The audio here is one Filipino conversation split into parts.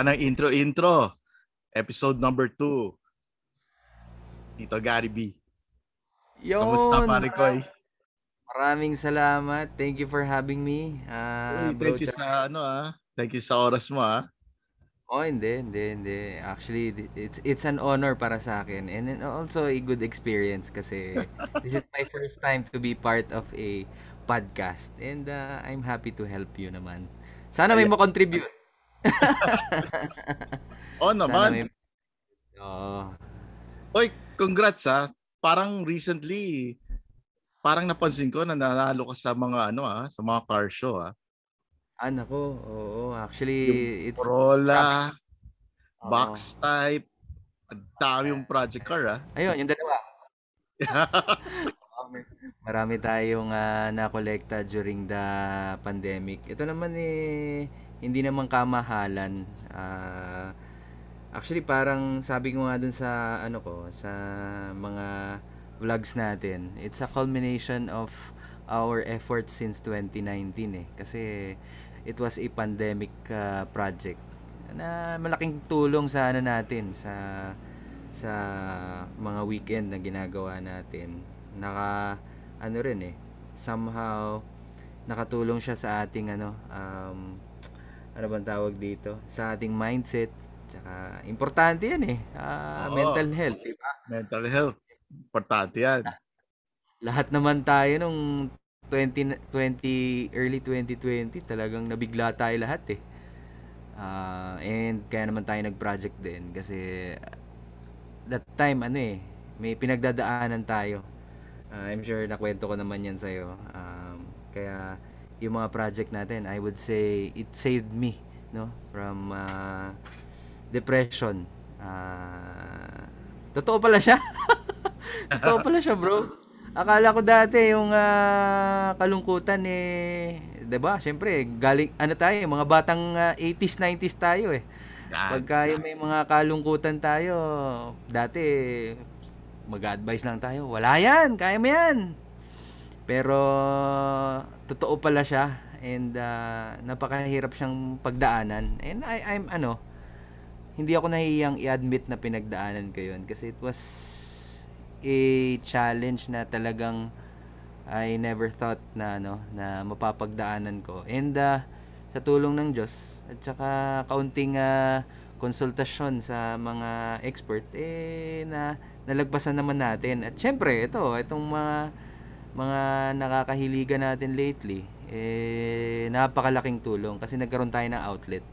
Wala nang intro-intro. Episode number 2. Tito Gary B. Yun! Kamusta, pare Koy? Maraming salamat. Thank you for having me. Uh, Uy, thank you sa ano ah. Thank you sa oras mo ah. Oh, hindi, hindi, hindi. Actually, it's it's an honor para sa akin and also a good experience kasi this is my first time to be part of a podcast and uh, I'm happy to help you naman. Sana may mo-contribute. Oh Sana naman. may Oo. Oy, congrats ah. Parang recently, parang napansin ko na nanalo ka sa mga ano ah, sa mga car show ah. Ah, nako. Oo, actually, it's Corolla, Oo. box type, ang dami yung project car ah. Ayun, yung dalawa. Marami, tayong ah, nakolekta during the pandemic. Ito naman eh, hindi naman kamahalan. Ah, actually, parang sabi ko nga dun sa ano ko, sa mga vlogs natin, it's a culmination of our efforts since 2019 eh. Kasi it was a pandemic ah, project na malaking tulong sa ano natin sa sa mga weekend na ginagawa natin naka ano rin eh somehow nakatulong siya sa ating ano um, ano bang tawag dito sa ating mindset tsaka importante yan eh ah, Oo. mental health di ba Mental health. Importante yan. lahat naman tayo nung 20 20 early 2020 talagang nabigla tayo lahat eh Ah, and kaya naman tayo nag-project din kasi that time ano eh may pinagdadaanan tayo Ah, I'm sure nakwento ko naman yan sa'yo um, kaya yung mga project natin I would say it saved me no? From ah, depression. Ah, totoo pala siya. Totoo pala siya bro. Akala ko dati yung ah, kalungkutan eh 'di ba syempre galing ano tayo mga batang ah, 80s 90s tayo eh. Pagka yung may mga kalungkutan tayo, dati mag-advise lang tayo, wala yan, kaya mo yan. Pero totoo pala siya and ah, napakahirap siyang pagdaanan. And I I'm ano, hindi ako nahihiyang i-admit na pinagdaanan ko yun kasi it was a challenge na talagang I never thought na ano na mapapagdaanan ko. And ah, sa tulong ng Diyos at saka kaunting ah, konsultasyon sa mga expert eh na nalagpasan naman natin. At syempre, ito, itong mga mga nakakahiligan natin lately eh napakalaking tulong kasi nagkaroon tayo ng outlet.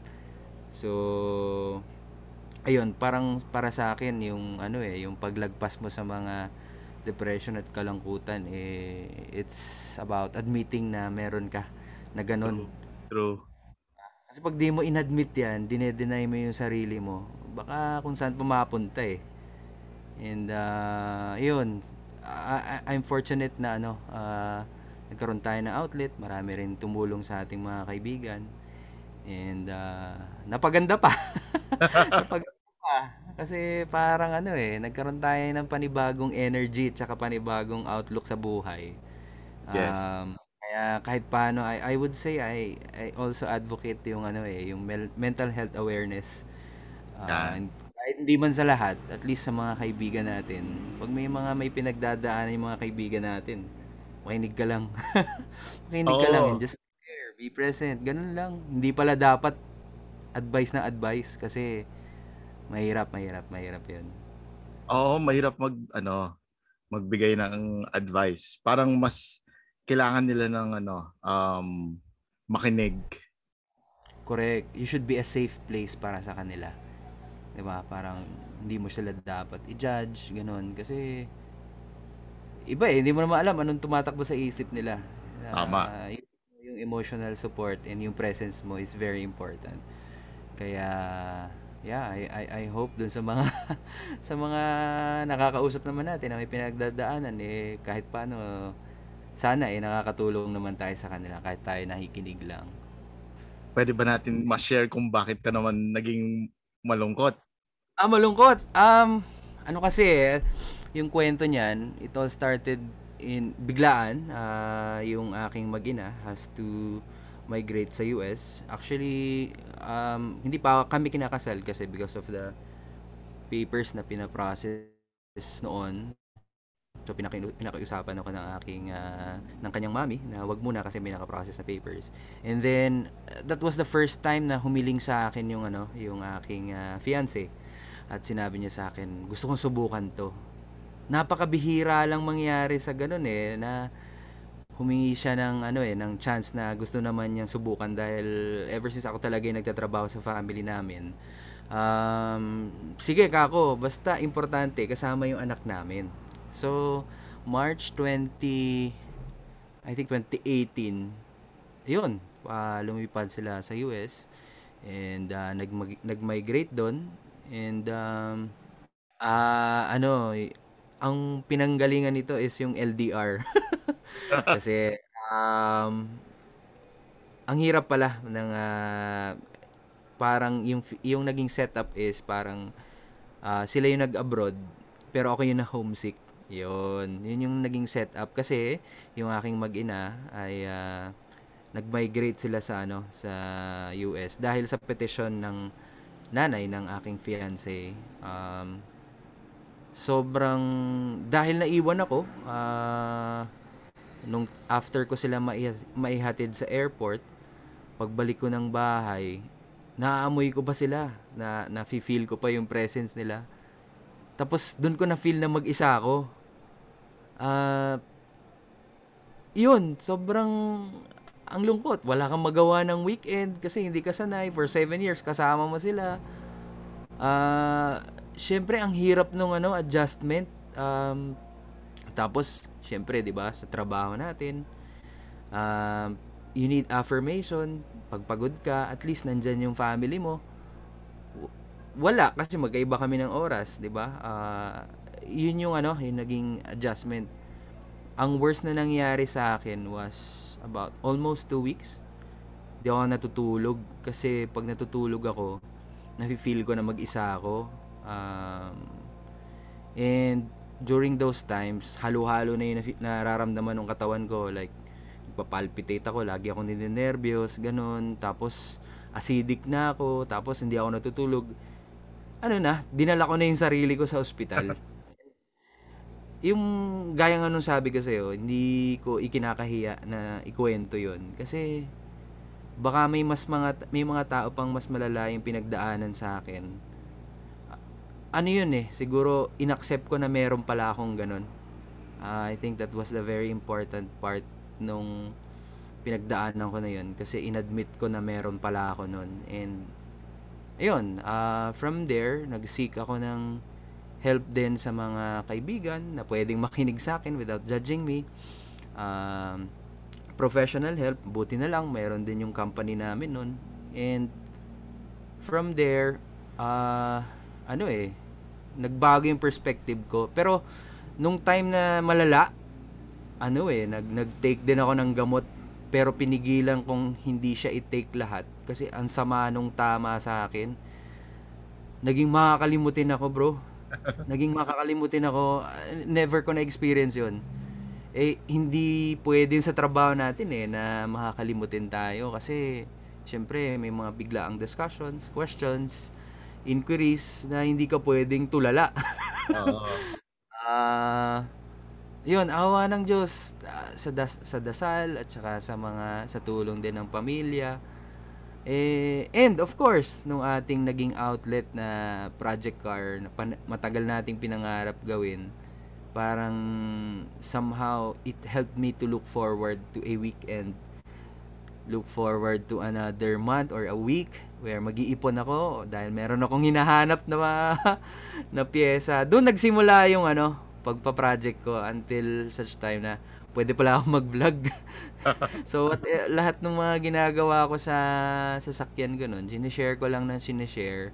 So ayun, parang para sa akin yung ano eh, yung paglagpas mo sa mga depression at kalangkutan eh it's about admitting na meron ka na ganun. True. Kasi pag di mo inadmit yan, dinedenay mo yung sarili mo, baka kung saan pumapunta eh. And uh, yun, I- I'm fortunate na ano, ah, nagkaroon tayo ng outlet, marami rin tumulong sa ating mga kaibigan. And ah, napaganda pa. napaganda pa. Kasi parang ano eh, nagkaroon tayo ng panibagong energy at saka panibagong outlook sa buhay. Yes. Um, kaya kahit paano I I would say I I also advocate yung ano eh, yung mental health awareness. Ah, Yan. kahit hindi man sa lahat, at least sa mga kaibigan natin. Pag may mga may pinagdadaanan yung mga kaibigan natin, makinig ka lang. makinig ka lang Oo. and just be there, be present. Ganun lang. Hindi pala dapat advice na advice kasi mahirap, mahirap, mahirap 'yun. Oo, mahirap mag ano, magbigay ng advice. Parang mas kailangan nila ng ano, um makinig. Correct. You should be a safe place para sa kanila. 'Di ba? Parang hindi mo sila dapat i-judge, ganun. Kasi iba eh, hindi mo naman alam anong tumatakbo sa isip nila. Tama. Ah, yung, yung emotional support and yung presence mo is very important. Kaya yeah, I I, I hope dun sa mga sa mga nakakausap naman natin na may pinagdadaanan eh kahit paano sana eh nakakatulong naman tayo sa kanila kahit tayo nakikinig lang. Pwede ba natin ma-share kung bakit ka naman naging malungkot? Ah, malungkot. Um, ano kasi, yung kwento niyan, it all started in biglaan. Ah, yung aking magina has to migrate sa US. Actually, um, hindi pa kami kinakasal kasi because of the papers na pinaprocess noon. So pinaki pinakiusapan ako ng aking uh, ng kanyang mami na wag muna kasi may naka-process na papers. And then that was the first time na humiling sa akin yung ano, yung aking uh, fiance. At sinabi niya sa akin, gusto kong subukan 'to. Napakabihira lang mangyari sa ganun eh na humingi siya ng ano eh ng chance na gusto naman niyang subukan dahil ever since ako talaga yung nagtatrabaho sa family namin. Um, sige kako, basta importante kasama yung anak namin. So, March 20, I think 2018, yun, uh, lumipad sila sa US and uh, nag nag-migrate doon and um, uh, ano ang pinanggalingan nito is yung LDR kasi um, ang hirap pala ng uh, parang yung yung naging setup is parang uh, sila yung nag-abroad pero ako yung na homesick yun, yun yung naging setup. Kasi yung aking mag-ina ay uh, nag-migrate sila sa ano sa US dahil sa petition ng nanay ng aking fiance. Um, sobrang dahil naiwan ako uh, nung after ko sila mai, maihatid sa airport pagbalik ko ng bahay naaamoy ko pa sila na na-feel ko pa yung presence nila tapos doon ko na feel na mag-isa ako uh, yun, sobrang ang lungkot. Wala kang magawa ng weekend kasi hindi ka sanay. For 7 years, kasama mo sila. Uh, Siyempre, ang hirap nung ano, adjustment. Um, tapos, syempre, di ba, sa trabaho natin, uh, you need affirmation. Pagpagod ka, at least nandyan yung family mo. Wala, kasi magkaiba kami ng oras, di ba? Uh, yun yung ano, yung naging adjustment. Ang worst na nangyari sa akin was about almost two weeks. Di ako natutulog kasi pag natutulog ako, nafe-feel ko na mag-isa ako. Um, and during those times, halo-halo na yung nararamdaman ng katawan ko. Like, nagpapalpitate ako, lagi ako ninenervyos, ganun. Tapos, acidic na ako, tapos hindi ako natutulog. Ano na, dinala ko na yung sarili ko sa ospital. yung gaya nga nung sabi ko sa'yo, hindi ko ikinakahiya na ikuwento yon Kasi baka may mas mga may mga tao pang mas malala yung pinagdaanan sa akin. Ano yun eh, siguro inaccept ko na meron pala akong ganun. Uh, I think that was the very important part nung pinagdaanan ko na yun kasi inadmit ko na meron pala ako nun and ayun uh, from there nag-seek ako ng help din sa mga kaibigan na pwedeng makinig sa akin without judging me. Um, professional help, buti na lang, mayroon din yung company namin nun. And from there, uh, ano eh, nagbago yung perspective ko. Pero, nung time na malala, ano eh, nag, nag-take din ako ng gamot pero pinigilan kong hindi siya i-take lahat kasi ang sama nung tama sa akin. Naging makakalimutin ako, bro Naging makakalimutin ako. Never ko na-experience yun. Eh, hindi pwedeng sa trabaho natin eh na makakalimutin tayo kasi syempre may mga biglaang discussions, questions, inquiries na hindi ka pwedeng tulala. Oo. Uh, 'yun, awa ng Diyos uh, sa das- sa dasal at saka sa mga sa tulong din ng pamilya eh, and of course, nung ating naging outlet na project car na pan- matagal nating pinangarap gawin, parang somehow it helped me to look forward to a weekend. Look forward to another month or a week where mag-iipon ako dahil meron akong hinahanap na na pyesa. Doon nagsimula yung ano, pagpa-project ko until such time na pwede pala ako mag-vlog. so, what, eh, lahat ng mga ginagawa ko sa sasakyan ko nun, sinishare ko lang ng sinishare,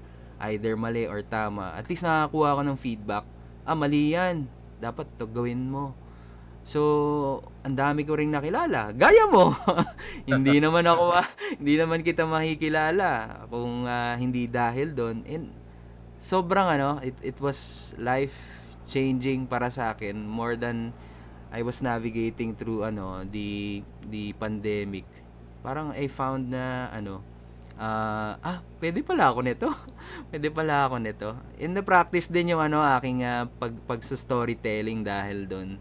either mali or tama. At least nakakuha ako ng feedback. Ah, mali yan. Dapat to gawin mo. So, ang dami ko ring nakilala. Gaya mo. hindi naman ako hindi naman kita makikilala kung uh, hindi dahil doon. And sobrang ano, it it was life changing para sa akin more than I was navigating through ano the the pandemic parang I found na ano, ah, ah, pwede pala ako nito. pwede pala ako nito. In the practice din yung ano aking ah, pag pag storytelling dahil doon.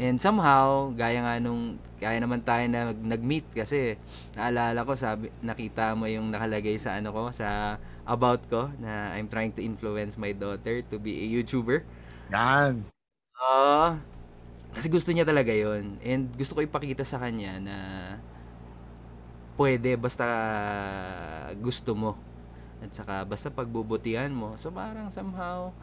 And somehow, gaya nga nung kaya naman tayo na nag- nag-meet kasi naalala ko sabi nakita mo yung nakalagay sa ano ko sa about ko na I'm trying to influence my daughter to be a YouTuber. Yan. Oo. Kasi gusto niya talaga yon And gusto ko ipakita sa kanya na pwede basta gusto mo. At saka basta pagbubutihan mo. So parang somehow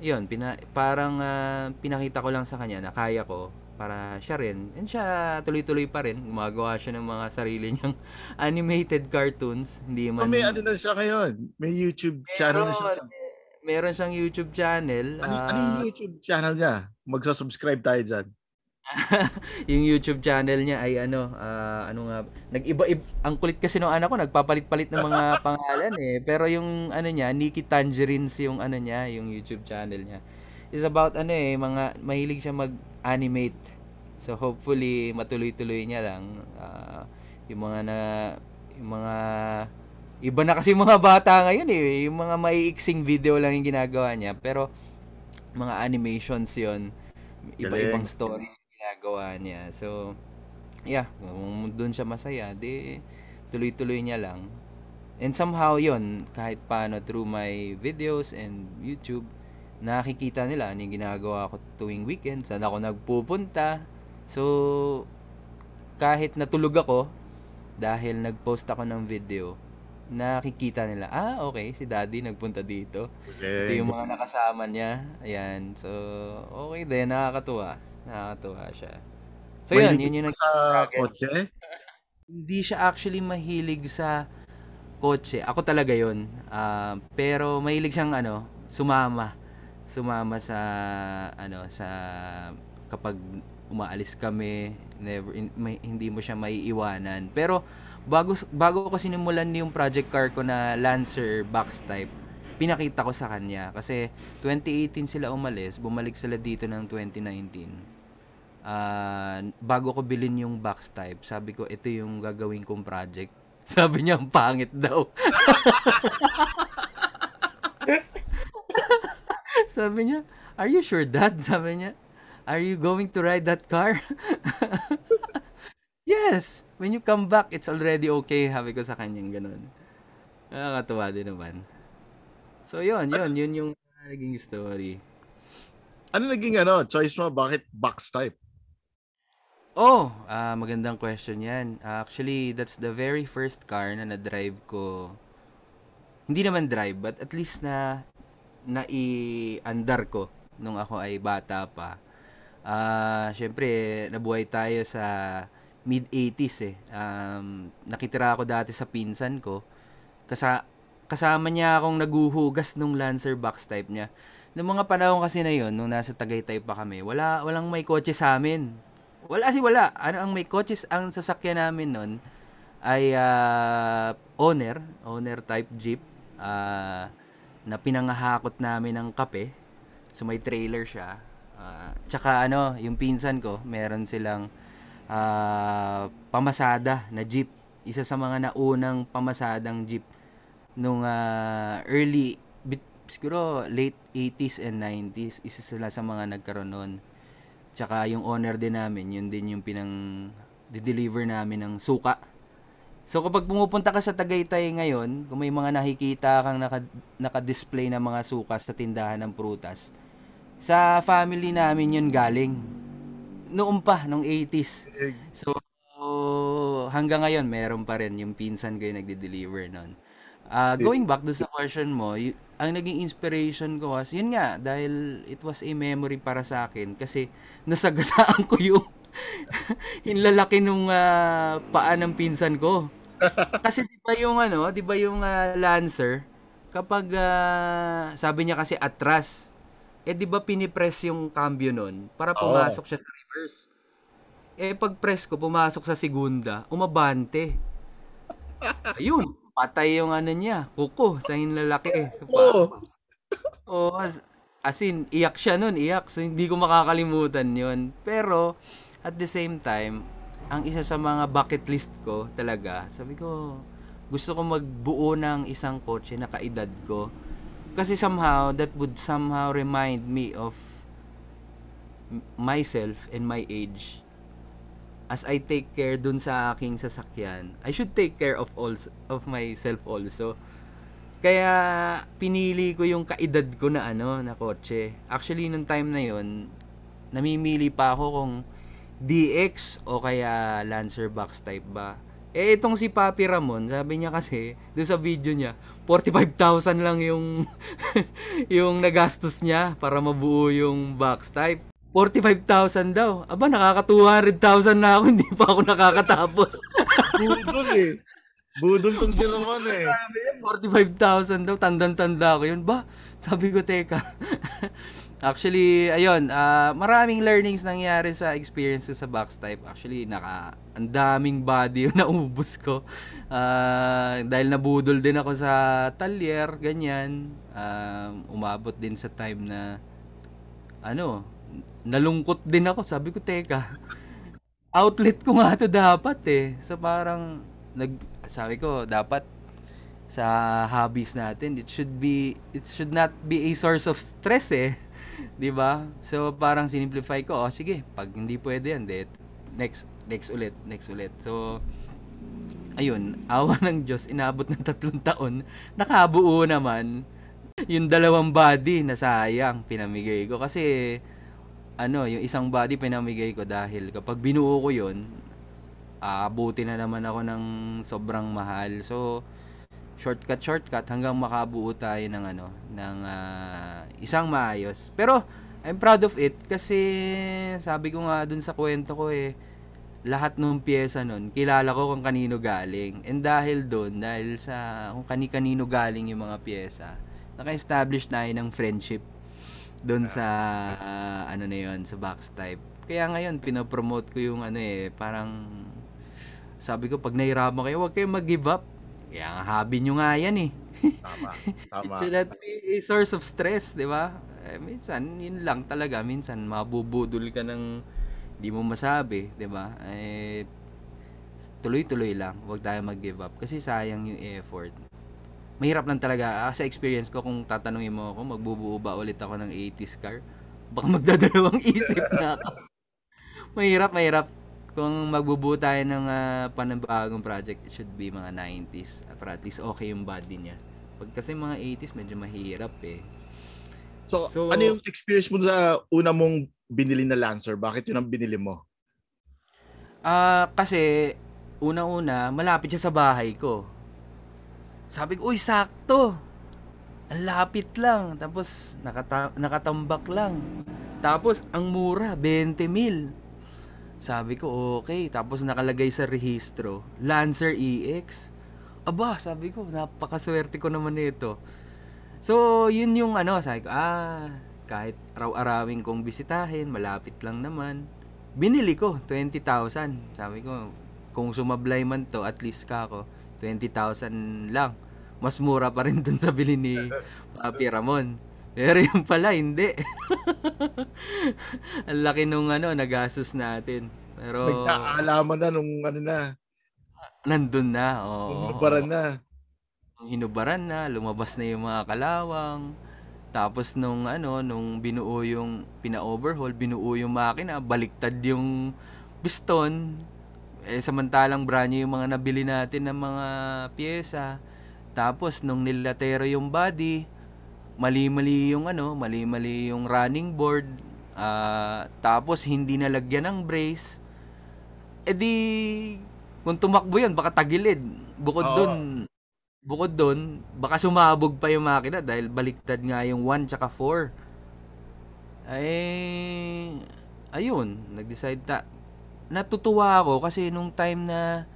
yun, pina, parang ah, pinakita ko lang sa kanya na kaya ko para siya rin. And siya tuloy-tuloy pa rin. Gumagawa siya ng mga sarili niyang animated cartoons. Hindi Oh, man... may ano na siya ngayon. May YouTube channel na siya. Meron, siyang YouTube channel. Ano, ano ah, yung YouTube channel niya? Magsa-subscribe tayo dyan. yung YouTube channel niya ay ano, ah, ano nga, nag-iba ang kulit kasi ng anak ko, nagpapalit-palit ng mga pangalan eh. Pero yung ano niya, Nikki Tangerines yung ano niya, yung YouTube channel niya. Is about ano eh, mga mahilig siya mag-animate. So hopefully matuloy-tuloy niya lang Ah, yung mga na yung mga iba na kasi mga bata ngayon eh, yung mga maiiksing video lang yung ginagawa niya, pero mga animations 'yon. Iba-ibang stories yung ginagawa niya. So, yeah, kung doon siya masaya, di tuloy-tuloy niya lang. And somehow yon kahit paano through my videos and YouTube, nakikita nila ano yung ginagawa ko tuwing weekend, saan ako nagpupunta. So, kahit natulog ako, dahil nag-post ako ng video, nakikita nila, ah, okay, si daddy nagpunta dito. Ito yung mga nakasama niya. Ayan. So, okay din. Nakakatuwa. Nakakatuwa siya. So, yun. Mahilig Yun yung sa kotse? Hindi siya actually mahilig sa kotse. Ako talaga yun. Ah, pero mahilig siyang ano, sumama. Sumama sa ano sa kapag umaalis kami, never in- may, hindi mo siya maiiwanan. Pero bago bago ko sinimulan yung project car ko na Lancer box type, pinakita ko sa kanya kasi 2018 sila umalis, bumalik sila dito ng 2019 ah bago ko bilhin yung box type, sabi ko, ito yung gagawin kong project. Sabi niya, ang pangit daw. sabi niya, are you sure dad? Sabi niya, are you going to ride that car? yes, when you come back, it's already okay. Sabi ko sa kanyang ganun. Nakakatuwa din naman. So, yun, yun, yun yung naging story. Ano naging ano, choice mo? Bakit box type? Oh, ah magandang question 'yan. Actually, that's the very first car na na-drive ko. Hindi naman drive, but at least na nai-andar ko nung ako ay bata pa. Ah, syempre, nabuhay tayo sa mid-80s eh. Um, nakitira ako dati sa pinsan ko. Kasa kasama niya akong naguhugas nung Lancer box type niya. Noong mga panahon kasi na yon, nung nasa Tagaytay pa kami, wala walang may kotse sa amin. Wala si wala. Ano ang may kotses ang sasakyan namin noon ay ah, owner, owner type jeep ah, na pinangahakot namin ng kape. So may trailer siya. Ah, tsaka ano, yung pinsan ko, meron silang ah, pamasada na jeep. Isa sa mga naunang pamasadang jeep nung ah, early bit, siguro late 80s and 90s. Isa sila sa mga nagkaroon noon. Tsaka yung owner din namin, yun din yung pinang deliver namin ng suka. So kapag pumupunta ka sa Tagaytay ngayon, kung may mga nakikita kang naka, naka-display na mga suka sa tindahan ng prutas, sa family namin yun galing. Noon pa, nung 80s. So, hanggang ngayon, meron pa rin yung pinsan ko yung nagde-deliver nun. Ah, going back do sa question mo, y- ang naging inspiration ko was, yun nga, dahil it was a memory para sa akin kasi nasagasaan ko yung yung lalaki nung ah, paa ng pinsan ko. Kasi 'di ba yung ano, 'di ba yung ah, Lancer kapag ah, sabi niya kasi atras, eh 'di ba pinipress yung cambio nun para pumasok siya sa reverse. Eh pag press ko pumasok sa segunda, umabante. Ayun, patay yung ano niya, kuko sa hinlalaki eh. Sa. Oo. Oo, as, as in, iyak siya nun, iyak. So, hindi ko makakalimutan yun. Pero, at the same time, ang isa sa mga bucket list ko talaga, sabi ko, gusto ko magbuo ng isang kotse na kaedad ko. Kasi somehow, that would somehow remind me of myself and my age. As I take care dun sa aking sasakyan, I should take care of also of myself also. Kaya pinili ko yung kaedad ko na ano, na kotse. Actually nung time na yon, namimili pa ako kung DX o kaya Lancer box type ba. Eh itong si Papi Ramon, sabi niya kasi doon sa video niya, 45,000 lang yung yung nagastos niya para mabuo yung box type. 45,000 daw. Aba, nakaka 200,000 na ako, hindi pa ako nakakatapos. Budol eh. Budol tong si Ramon eh. Sabi niya, 45,000 daw. Tandang-tanda ko yun. Ba? Sabi ko, teka. Actually, ayun, ah, maraming learnings nangyari sa experience ko sa box type. Actually, naka, ang daming body yung naubos ko. Ah, dahil nabudol din ako sa talyer, ganyan. Um, umabot din sa time na, ano, nalungkot din ako. Sabi ko, teka, outlet ko nga to dapat eh. So parang nag sabi ko dapat sa hobbies natin it should be it should not be a source of stress eh. 'Di ba? So parang sinimplify ko, oh sige, pag hindi pwede yan, de, next next ulit, next ulit. So ayun, awa ng Diyos, inabot ng tatlong taon, nakabuo naman yung dalawang body na sayang pinamigay ko kasi ano, yung isang body pinamigay ko dahil kapag binuo ko yun, aabuti na naman ako ng sobrang mahal. So, shortcut shortcut hanggang makabuo tayo ng ano, ng ah, isang maayos. Pero I'm proud of it kasi sabi ko nga dun sa kwento ko eh, lahat ng pyesa nun, kilala ko kung kanino galing. And dahil doon, dahil sa kung kani-kanino galing yung mga pyesa, naka-establish na ng friendship doon sa ah, ano na yon sa box type. Kaya ngayon pinopromote ko yung ano eh, parang sabi ko pag nahirapan kayo, huwag kayong mag-give up. Kaya nga hobby nyo nga yan eh. Tama. Tama. It not be a source of stress, di ba? Eh, minsan, yun lang talaga. Minsan, mabubudol ka ng di mo masabi, di ba? Eh, tuloy-tuloy lang. Huwag tayo mag-give up. Kasi sayang yung effort. Mahirap lang talaga. Ah, sa experience ko, kung tatanungin mo ako, magbubuo ba ulit ako ng 80s car? Baka magdadalawang isip na ako. mahirap, mahirap. Kung magbubuo tayo ng ah, panibagong project, it should be mga 90s. ah, Para at least okay yung body niya. Pag kasi mga 80s, medyo mahirap eh. So, So- ano yung experience mo sa una mong binili na Lancer? Bakit yun ang binili mo? Ah, kasi una-una, malapit siya sa bahay ko. Sabi ko, uy, sakto. Ang lapit lang. Tapos, nakata- nakatambak lang. Tapos, ang mura, 20 mil. Sabi ko, okay. Tapos, nakalagay sa rehistro, Lancer EX. Aba, sabi ko, napakaswerte ko naman nito. So, yun yung ano, sabi ko, ah, kahit araw-arawin kong bisitahin, malapit lang naman. Binili ko, 20,000. Sabi ko, kung sumablay man to, at least ka ako, 20,000 lang. Mas mura pa rin dun sa bili ni Papi Ramon. Pero yung pala, hindi. Ang laki nung ano, nagastos natin. Pero, Nagkaalaman na nung ano na, nandun na. Oo. nung nabaran na. Hinubaran na, lumabas na yung mga kalawang. Tapos nung ano, nung binuo yung pina-overhaul, binuo yung makina, baliktad yung piston. Eh samantalang brand new yung mga nabili natin ng mga pyesa. Tapos nung nilatero yung body, mali-mali yung ano, mali-mali yung running board. Ah, tapos hindi nalagyan ng brace. Eh di kung tumakbo yun, baka tagilid. Bukod Oo. dun, bukod dun, baka sumabog pa yung makina dahil baliktad nga yung 1 tsaka 4. Ay, ayun, nag-decide ta. Natutuwa ako kasi nung time na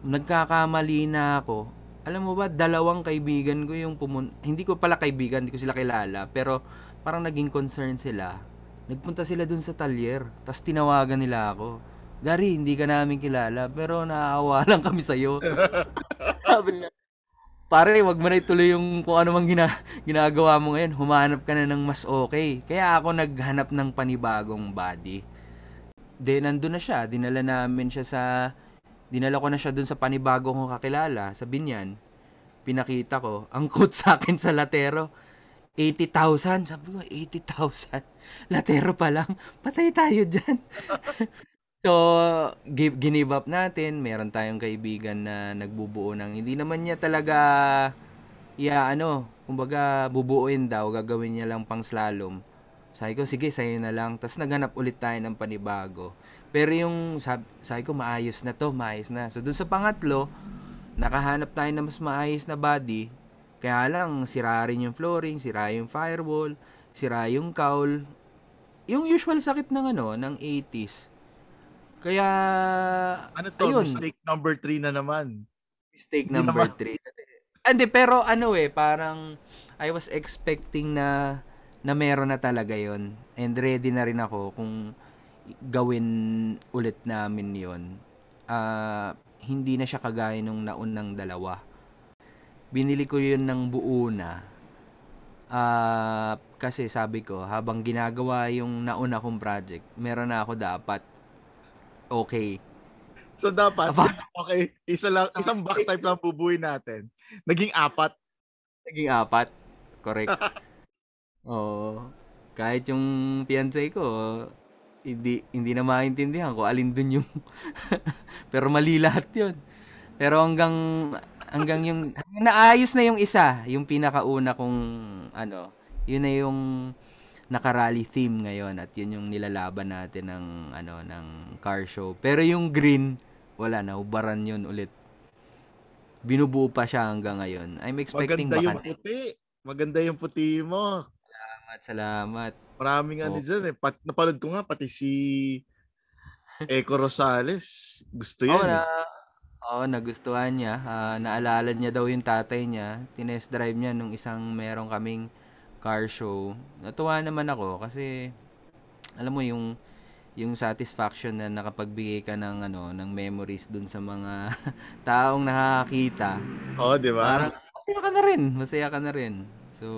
nagkakamali na ako, alam mo ba, dalawang kaibigan ko yung pumun... Hindi ko pala kaibigan, hindi ko sila kilala, pero parang naging concern sila. Nagpunta sila dun sa talyer, tapos tinawagan nila ako. Gary, hindi ka namin kilala, pero naaawa lang kami sa'yo. Sabi niya, pare, wag mo na ituloy yung kung ano mang gina, ginagawa mo ngayon. Humanap ka na ng mas okay. Kaya ako naghanap ng panibagong body. De nandun na siya. Dinala namin siya sa dinala ko na siya dun sa panibago kong kakilala sa Binyan. Pinakita ko. Ang quote sa akin sa Latero, 80,000. Sabi ko, 80,000. Latero pa lang. Patay tayo dyan. so, give, ginive up natin. Meron tayong kaibigan na nagbubuo ng, hindi naman niya talaga, yeah, ano, kumbaga, bubuuin daw, gagawin niya lang pang slalom. Sabi ko, sige, sa'yo na lang. Tapos naghanap ulit tayo ng panibago. Pero yung, sabi, sabi ko, maayos na to, maayos na. So, dun sa pangatlo, nakahanap tayo ng mas maayos na body. Kaya lang, sira rin yung flooring, sira yung firewall, sira yung cowl. Yung usual sakit ng ano, ng 80s. Kaya, Ano to? ayun. Mistake number 3 na naman. Mistake Hindi number naman- 3. Hindi, pero ano eh, parang I was expecting na na meron na talaga yon And ready na rin ako kung gawin ulit namin yon Ah, hindi na siya kagaya nung naunang dalawa. Binili ko yun ng buo na. Ah, kasi sabi ko, habang ginagawa yung nauna kong project, meron na ako dapat okay. So dapat, okay, isa lang, isang box type lang bubuin natin. Naging apat. Naging apat. Correct. Oo. Kahit yung fiancé ko, hindi hindi na maintindihan ko alin dun yung pero mali lahat yun. Pero hanggang hanggang yung hanggang naayos na yung isa, yung pinakauna kong ano, yun na yung nakarally theme ngayon at yun yung nilalaban natin ng ano ng car show. Pero yung green, wala na, ubaran yun ulit. Binubuo pa siya hanggang ngayon. I'm expecting Maganda baka yung puti. Maganda yung puti mo. Salamat, salamat. Maraming ano Oo. dyan eh. Pat, napanood ko nga pati si Eco Rosales. Gusto Oo, yan. na, eh. oo, nagustuhan niya. Ah, naalala niya daw yung tatay niya. Tinest drive niya nung isang meron kaming car show. Natuwa naman ako kasi alam mo yung yung satisfaction na nakapagbigay ka ng ano ng memories dun sa mga taong nakakakita. Oo, di ba? Parang masaya ka na rin, masaya ka na rin. So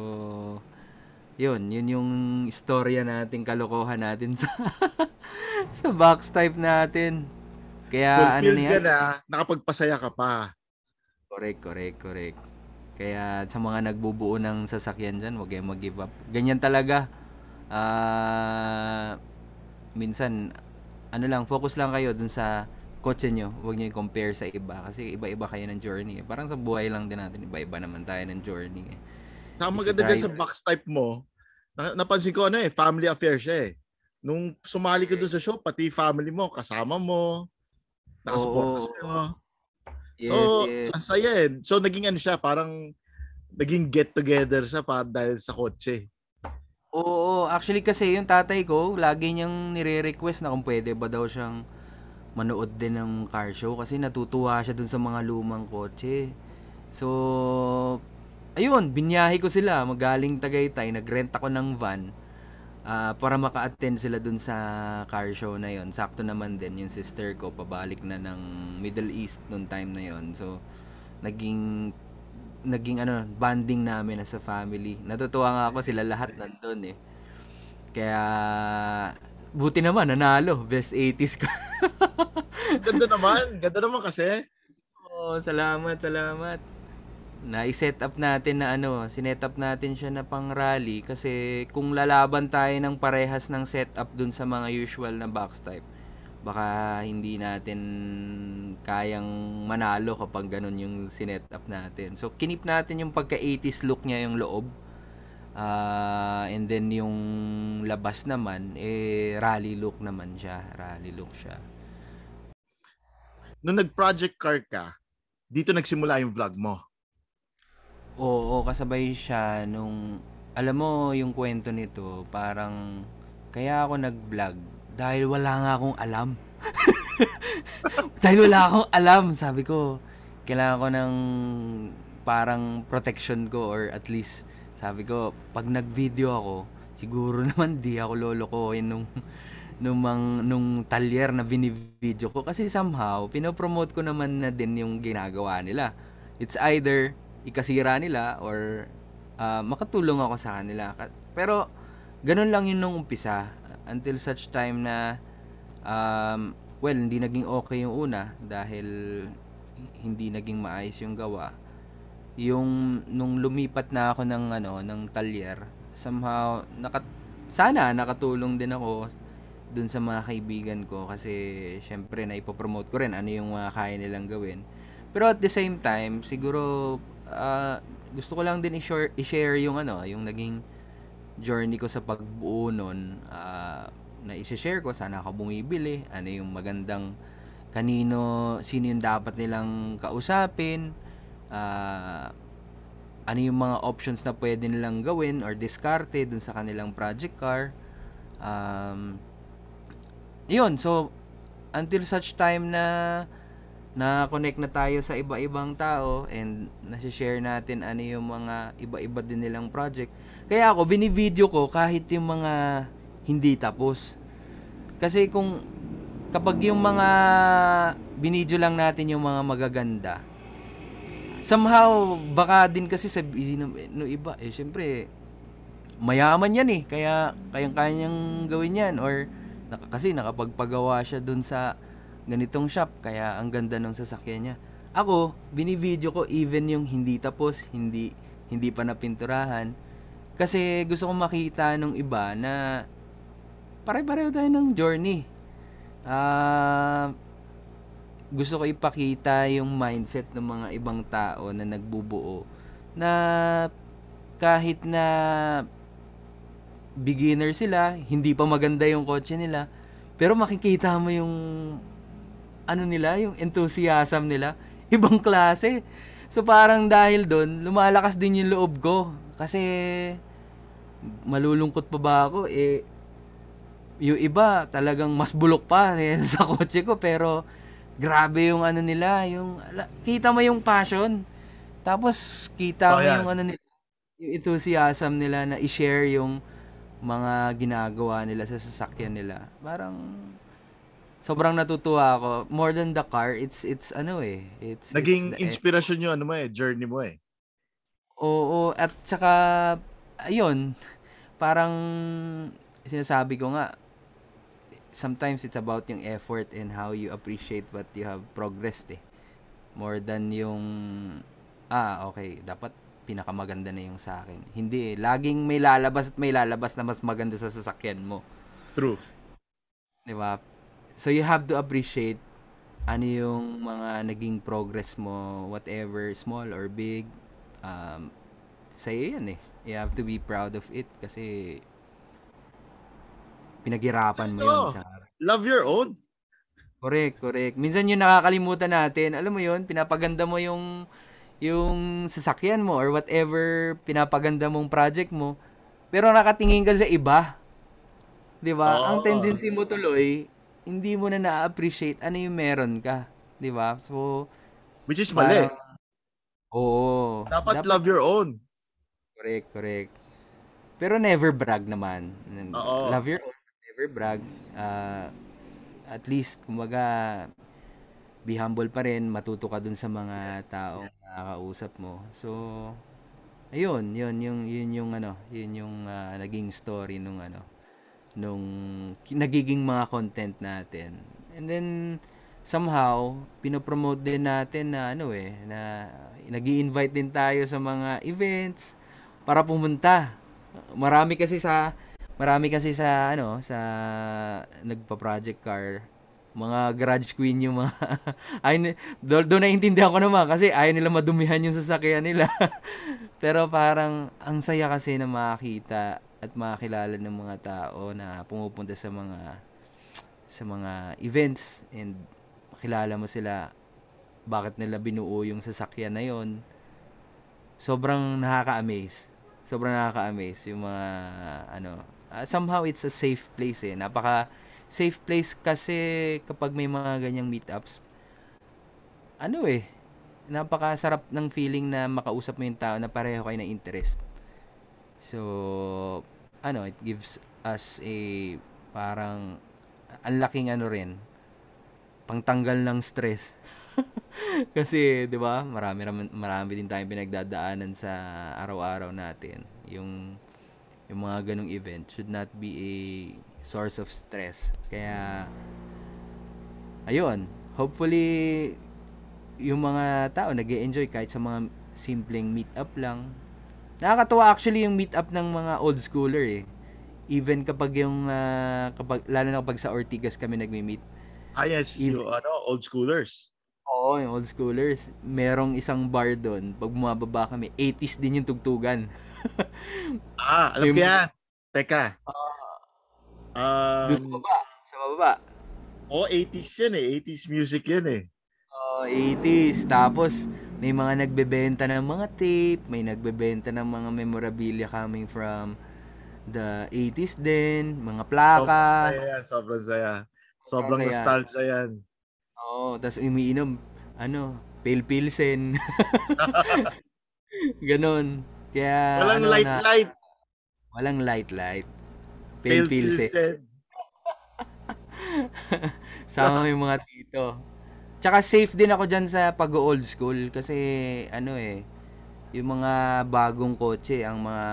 yun, yun yung istorya natin, kalokohan natin sa sa box type natin. Kaya ano Fulfilled na ka yan? na, nakapagpasaya ka pa. Correct, correct, correct. Kaya sa mga nagbubuo ng sasakyan dyan, huwag kayong mag-give up. Ganyan talaga. Ah, minsan, ano lang, focus lang kayo dun sa kotse nyo. Huwag nyo i-compare sa iba. Kasi iba-iba kayo ng journey. Parang sa buhay lang din natin, iba-iba naman tayo ng journey. eh. Sa If you maganda dyan sa box type mo, na- napansin ko ano eh, family affair siya eh. Nung sumali ka dun sa show, pati family mo, kasama mo, nakasuporta sa'yo. Yes, So, yes. ang saya eh. So, naging ano siya, parang naging get together siya pa dahil sa kotse. Oo, actually kasi yung tatay ko, lagi niyang nire-request na kung pwede ba daw siyang manood din ng car show kasi natutuwa siya dun sa mga lumang kotse. So, ayun, binyahe ko sila magaling Tagaytay, nag-rent ako ng van ah, para maka-attend sila dun sa car show na yon. Sakto naman din yung sister ko pabalik na ng Middle East nung time na yon. So, naging naging ano, bonding namin as a family. Natutuwa nga ako sila lahat nandun eh. Kaya buti naman nanalo, best 80s ka. Ganda naman. Ganda naman kasi. Oo, salamat, salamat. Na-set up natin na ano, sinet up natin siya na pang rally kasi kung lalaban tayo ng parehas ng setup dun sa mga usual na box type, baka hindi natin kayang manalo kapag ganun yung sinet up natin. So, kinip natin yung pagka 80s look niya yung loob. Ah, and then yung labas naman, eh, rally look naman siya. Rally look siya. Nung nag-project car ka, dito nagsimula yung vlog mo. Oo, kasabay siya nung alam mo yung kwento nito, parang kaya ako nag-vlog dahil wala nga akong alam. dahil wala akong alam, sabi ko, kailangan ko ng parang protection ko or at least sabi ko, pag nag-video ako, siguro naman di ako lolokohin nung nung mang, nung talyer na binivideo ko kasi somehow pinopromote ko naman na din yung ginagawa nila. It's either ikasira nila or ah, makatulong ako sa kanila. Ka- Pero ganun lang yun nung umpisa until such time na Um, well, hindi naging okay yung una dahil hindi naging maayos yung gawa. Yung nung lumipat na ako ng ano, ng talyer, somehow naka, sana nakatulong din ako dun sa mga kaibigan ko kasi syempre na ipopromote ko rin ano yung mga kaya nilang gawin. Pero at the same time, siguro uh, gusto ko lang din i-share, yung ano, yung naging journey ko sa pagbuo nun. Uh, na i-share ko, sana ako bumibili, ano yung magandang kanino, sino yung dapat nilang kausapin, uh, ano yung mga options na pwede nilang gawin or diskarte dun sa kanilang project car. Um, yun, so, until such time na na-connect na tayo sa iba-ibang tao and nasi-share natin ano yung mga iba-iba din nilang project. Kaya ako, binivideo ko kahit yung mga hindi tapos. Kasi kung kapag yung mga binidyo lang natin yung mga magaganda, somehow baka din kasi sabihin no iba eh syempre mayaman yan eh kaya kayang kanyang gawin yan or kasi nakapagpagawa siya dun sa ganitong shop kaya ang ganda ng sasakyan niya ako binivideo ko even yung hindi tapos hindi hindi pa napinturahan kasi gusto kong makita nung iba na pare-pareho tayo ng journey. Uh, gusto ko ipakita yung mindset ng mga ibang tao na nagbubuo na kahit na beginner sila, hindi pa maganda yung kotse nila, pero makikita mo yung ano nila, yung enthusiasm nila, ibang klase. So parang dahil doon, lumalakas din yung loob ko kasi malulungkot pa ba ako eh yung iba talagang mas bulok pa eh, sa kotse ko pero grabe yung ano nila, yung kita mo yung passion. Tapos kita oh, mo yeah. yung ano nila, yung enthusiasm nila na i-share yung mga ginagawa nila sa sasakyan nila. Parang sobrang natutuwa ako. More than the car, it's it's ano eh, it's naging it's inspirasyon yung ano mo eh, journey mo eh. Oo, at saka ayun, parang sinasabi ko nga sometimes it's about yung effort and how you appreciate what you have progressed eh. More than yung ah, okay, dapat pinakamaganda na yung sa akin. Hindi eh. Laging may lalabas at may lalabas na mas maganda sa sasakyan mo. True. 'Di ba? So you have to appreciate ano yung mga naging progress mo, whatever, small or big. Um, sa'yo yan eh. You have to be proud of it kasi pinaghirapan mo yun. Tsaka, love your own. Correct, correct. Minsan yung nakakalimutan natin, alam mo yun, pinapaganda mo yung yung sasakyan mo or whatever pinapaganda mong project mo, pero nakatingin ka sa iba. 'Di ba? Oh. Ang tendency mo tuloy, hindi mo na na-appreciate ano yung meron ka, 'di ba? So which is mali. Oo. Dapat, dapat love your own. Correct, correct. Pero never brag naman. Oo. Love your own never brag. Uh, at least, kumbaga, be humble pa rin, matuto ka dun sa mga taong nakakausap mo. So, ayun, yun, yung, yun yung ano, yun yung uh, naging story nung ano, nung nagiging mga content natin. And then, somehow, pinopromote din natin na ano eh, na nag invite din tayo sa mga events para pumunta. Marami kasi sa marami kasi sa ano sa nagpa-project car mga garage queen yung mga ay do, do naiintindihan ko naman kasi ayaw nila madumihan yung sasakyan nila pero parang ang saya kasi na makita at makakilala ng mga tao na pumupunta sa mga sa mga events and makilala mo sila bakit nila binuo yung sasakyan na yon sobrang nakaka-amaze sobrang nakaka-amaze yung mga ano uh, somehow it's a safe place eh. Napaka safe place kasi kapag may mga ganyang meetups. Ano eh, napakasarap ng feeling na makausap mo yung tao na pareho kayo ng interest. So, ano, it gives us a parang ang laking ano rin pangtanggal ng stress. Kasi, 'di ba? Marami marami din tayong pinagdadaanan sa araw-araw natin. Yung yung mga ganong event should not be a source of stress. Kaya, ayun, hopefully, yung mga tao nag enjoy kahit sa mga simpleng meet-up lang. Nakakatuwa actually yung meet-up ng mga old schooler eh. Even kapag yung, uh, kapag, lalo na kapag sa Ortigas kami nagmi-meet. Ah yes, Even, yung ano, old schoolers. Oo, yung old schoolers. Merong isang bar doon. Pag bumababa kami, 80s din yung tugtugan. ah, alam ko yan. Teka. Uh, um, sa baba. Sa baba. Oh, 80s yan eh. 80s music yan eh. Oh, 80s. Tapos, may mga nagbebenta ng mga tape, may nagbebenta ng mga memorabilia coming from the 80s din, mga plaka. Sobrang saya, sobrang saya. Sobrang saya. nostalgia yan. Oo, oh, tapos umiinom, ano, pale pilsen. Ganon. Kaya, walang ano, light na, light. Walang light light. Pale, pale pilsen. pilsen. Sama yung mga tito. Tsaka safe din ako dyan sa pag-old school kasi ano eh, yung mga bagong kotse, ang mga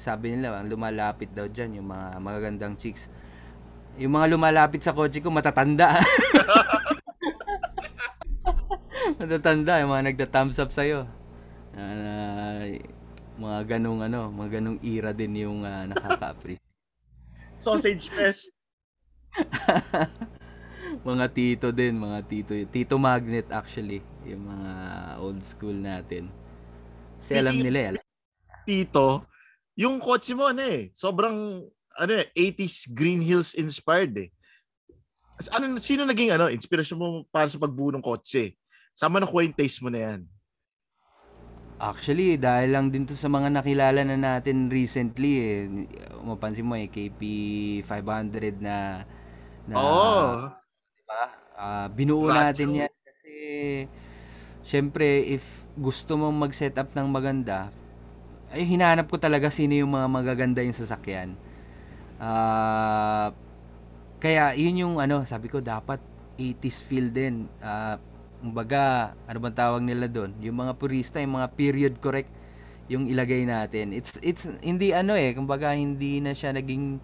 sabi nila, ang lumalapit daw dyan, yung mga magagandang chicks. Yung mga lumalapit sa kotse ko, matatanda. matatanda, yung mga nagda-thumbs up sa'yo. Uh, mga ganong ano, mga ganong era din yung uh, nakaka-appreciate. Sausage fest. mga tito din, mga tito. Tito magnet actually, yung mga old school natin. Kasi alam nila eh. Alam. Tito, yung kotse mo ano eh, sobrang ano eh, 80s Green Hills inspired eh. Ano, sino naging ano, inspirasyon mo para sa pagbuo ng kotse? Sama na yung taste mo na yan. Actually, dahil lang din to sa mga nakilala na natin recently eh. Mapansin mo eh, KP 500 na na Oo ba? Uh, binuo natin yan kasi syempre if gusto mong mag-set up ng maganda, ay hinanap ko talaga sino yung mga magaganda yung sasakyan. Uh, kaya yun yung ano, sabi ko dapat 80s feel din. Uh, kumbaga, ano bang tawag nila doon? Yung mga purista, yung mga period correct yung ilagay natin. It's it's hindi ano eh, kumbaga hindi na siya naging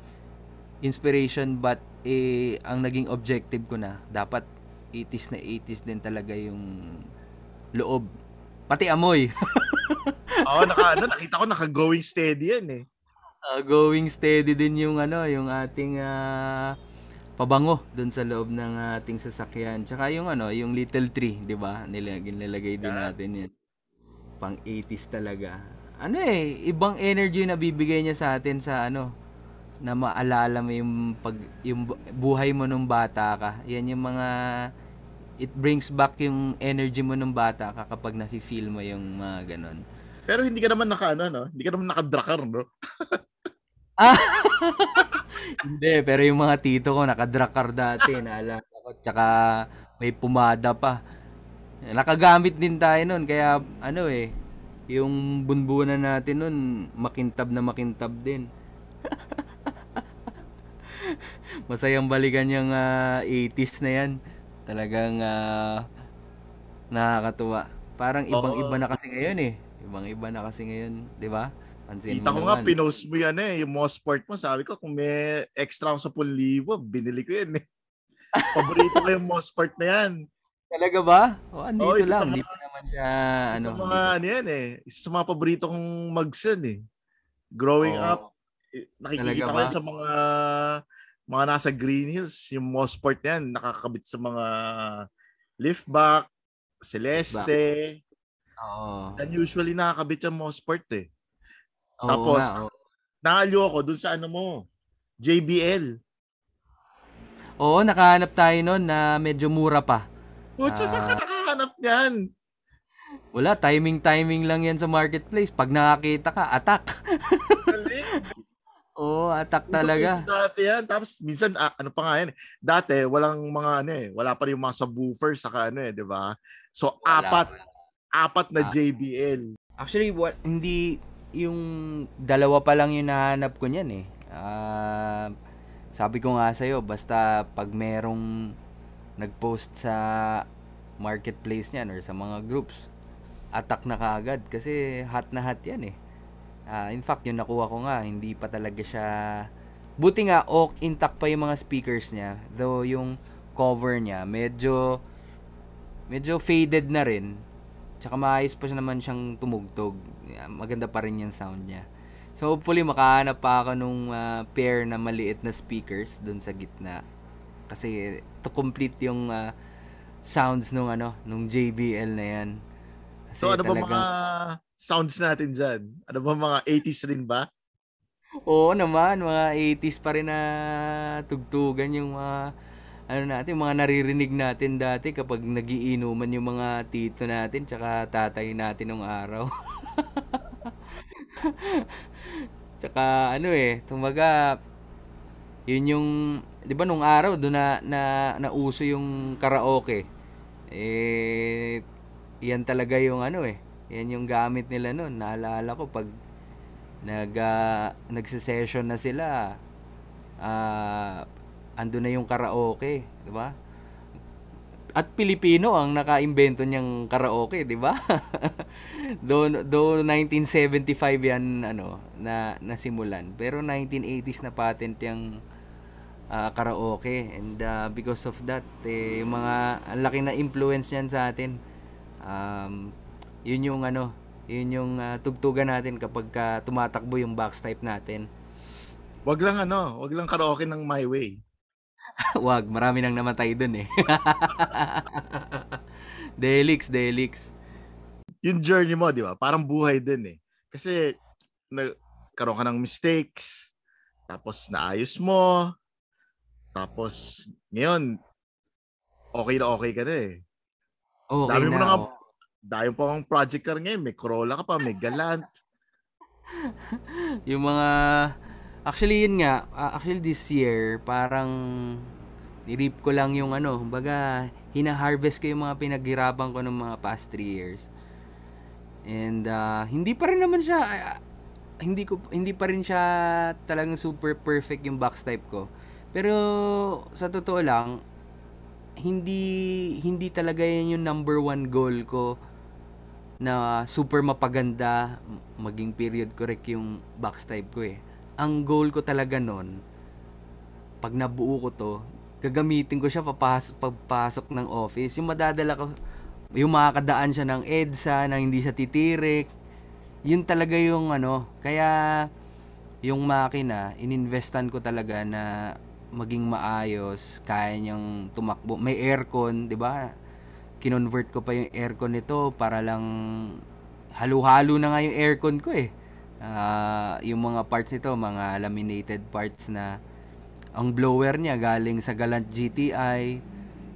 inspiration but eh ang naging objective ko na dapat 80s na 80s din talaga yung loob pati amoy Oo, oh, naka, ano, nakita ko naka-going steady yan eh. Uh, going steady din yung ano, yung ating uh, pabango doon sa loob ng ating sasakyan. Tsaka yung ano, yung little tree, 'di ba? Nilalagay din natin yan. Pang 80s talaga. Ano eh, ibang energy na bibigay niya sa atin sa ano, na maalala mo yung pag yung buhay mo nung bata ka. Yan yung mga it brings back yung energy mo nung bata ka kapag nafi-feel mo yung mga ganun. Pero hindi ka naman naka ano, no? Hindi ka naman naka-drakar, no? ah! hindi, pero yung mga tito ko naka-drakar dati, naalala ko. Tsaka may pumada pa. Nakagamit din tayo nun, kaya ano eh, yung bunbunan natin nun, makintab na makintab din. Masayang balikan yung uh, ah, 80s na yan. Talagang uh, nakakatuwa. Parang ibang-iba na kasi ngayon eh. Ibang-iba na kasi ngayon, 'di ba? Pansin Kita ko naman. nga, pinost mo yan eh. Yung Mosport mo, sabi ko, kung may extra ako sa 10,000, binili ko yan eh. Paborito ko yung Mosport na yan. Talaga ba? O, andito oh, lang. Hindi pa naman siya, ano. Sa mga, ano yan eh. Isa sa mga paborito kong magsan eh. Growing oh. up, eh, nakikita ko sa mga mga nasa Green Hills, yung Mosport yan, nakakabit sa mga liftback, Celeste. Oo. And usually nakakabit yung Mosport eh. Oo, Tapos, nga, oh. nakalyo ako dun sa ano mo, JBL. Oo, nakahanap tayo noon na medyo mura pa. Putsa, uh, saan ka ah. nakahanap niyan? Wala, timing-timing lang yan sa marketplace. Pag nakakita ka, attack. Oo, attack talaga. So, dati yan. Tapos minsan, ah, ano pa nga yan, dati walang mga ano eh, wala pa rin yung mga subwoofer saka ano eh, di ba? So, wala, apat, wala. apat na ah. JBL. Actually, what, hindi, yung dalawa pa lang yung nahanap ko niyan eh. Uh, sabi ko nga sa'yo, basta pag merong nag-post sa marketplace niyan or sa mga groups, attack na kaagad kasi hot na hot yan eh. Uh, in fact, yung nakuha ko nga, hindi pa talaga siya... Buti nga, ok, intact pa yung mga speakers niya. Though yung cover niya, medyo... Medyo faded na rin. Tsaka maayos pa siya naman siyang tumugtog. Maganda pa rin yung sound niya. So hopefully makahanap pa ako nung uh, pair na maliit na speakers doon sa gitna. Kasi to complete yung uh, sounds nung ano, nung JBL na 'yan. Kasi so ano talagang... ba mga sounds natin diyan? Ano ba mga 80s rin ba? Oo naman, mga 80s pa rin na tugtugan yung mga ano natin, mga naririnig natin dati kapag nagiinuman yung mga tito natin tsaka tatay natin nung araw. Tsaka ano eh, tumaga yun yung 'di ba nung araw do na, na nauso yung karaoke. Eh yan talaga yung ano eh. Yan yung gamit nila noon. Naalala ko pag nag uh, nagse-session na sila ah uh, ando na yung karaoke, 'di ba? At Pilipino ang nakaimbento niyang karaoke, 'di ba? do do 1975 yan ano na nasimulan. Pero 1980s na patent yung uh, karaoke and uh, because of that eh, mga ang laki na influence niyan sa atin. Um, yun yung ano, yun yung uh, tugtugan natin kapag uh, tumatakbo yung box type natin. Wag lang ano, wag lang karaoke ng My Way. Wag, marami nang namatay dun eh. Delix, Delix. Yung journey mo, di ba? Parang buhay din eh. Kasi nagkaroon ka ng mistakes, tapos naayos mo, tapos ngayon, okay na okay ka na eh. Okay dami na. mo na nga, dahil pa ang project ka ngayon, may Corolla ka pa, may Galant. yung mga Actually, yun nga. Uh, actually, this year, parang nirip ko lang yung ano, baga, hina-harvest ko yung mga pinaghirapan ko ng mga past 3 years. And uh, hindi pa rin naman siya uh, hindi ko hindi pa rin siya talagang super perfect yung box type ko. Pero sa totoo lang, hindi hindi talaga yan yung number one goal ko na super mapaganda maging period correct yung box type ko eh ang goal ko talaga noon, pag nabuo ko to, gagamitin ko siya papasok, pagpasok ng office. Yung madadala ko, yung makakadaan siya ng EDSA, na hindi siya titirik. Yun talaga yung ano, kaya yung makina, ininvestan ko talaga na maging maayos, kaya niyang tumakbo. May aircon, di ba? Kinonvert ko pa yung aircon nito para lang halo-halo na nga yung aircon ko eh. Uh, yung mga parts nito, mga laminated parts na ang blower niya galing sa Galant GTI,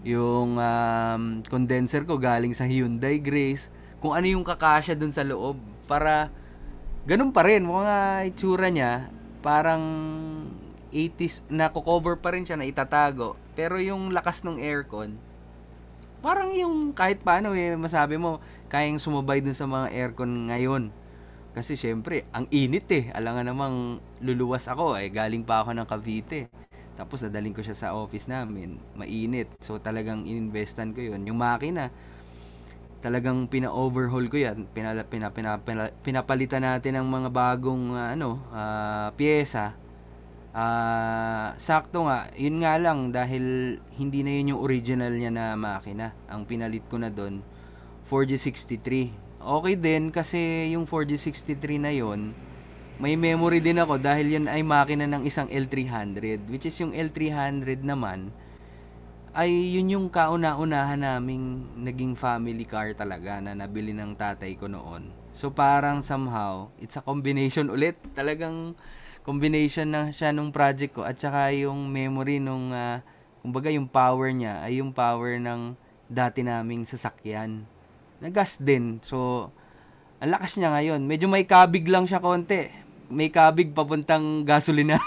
yung um, condenser ko galing sa Hyundai Grace, kung ano yung kakasya dun sa loob para ganun pa rin mga itsura niya parang 80s na cover pa rin siya na itatago pero yung lakas ng aircon parang yung kahit paano eh masabi mo kayang sumabay dun sa mga aircon ngayon kasi syempre, ang init eh. Alam nga namang luluwas ako eh. Galing pa ako ng Cavite. Tapos nadaling ko siya sa office namin. Mainit. So talagang ininvestan ko yun. Yung makina, talagang pina-overhaul ko yan. Pinala, pina, pina, pina, pinapalitan natin ng mga bagong uh, ano, uh, pyesa. Uh, sakto nga, yun nga lang dahil hindi na yun yung original niya na makina. Ang pinalit ko na doon, 4G63 okay din kasi yung 4G63 na yon may memory din ako dahil yan ay makina ng isang L300 which is yung L300 naman ay yun yung kauna-unahan naming naging family car talaga na nabili ng tatay ko noon. So parang somehow, it's a combination ulit. Talagang combination na siya nung project ko at saka yung memory nung uh, kumbaga yung power niya ay yung power ng dati naming sasakyan nagas din. So, ang lakas niya ngayon. Medyo may kabig lang siya konti. May kabig papuntang gasolina.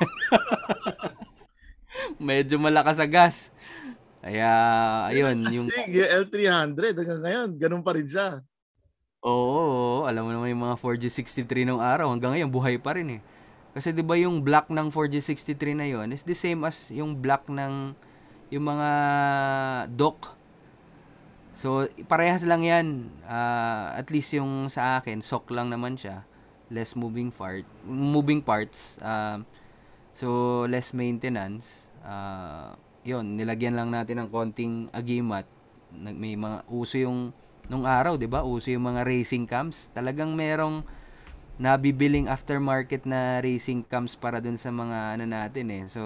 Medyo malakas sa gas. Kaya, ayun. Yung, yung L300 hanggang ngayon, ganun pa rin siya. Oo, oo, alam mo naman yung mga 4G63 nung araw, hanggang ngayon, buhay pa rin eh. Kasi 'di ba yung black ng 4G63 na yon is the same as yung black ng yung mga dock So, parehas lang yan. Uh, at least yung sa akin, sok lang naman siya. less moving part, moving parts. Uh, so less maintenance. Uh, 'yon, nilagyan lang natin ng konting agimat. May mga uso yung nung araw, 'di ba? Uso yung mga racing cams. Talagang merong nabibiling aftermarket na racing cams para dun sa mga ano natin eh. So,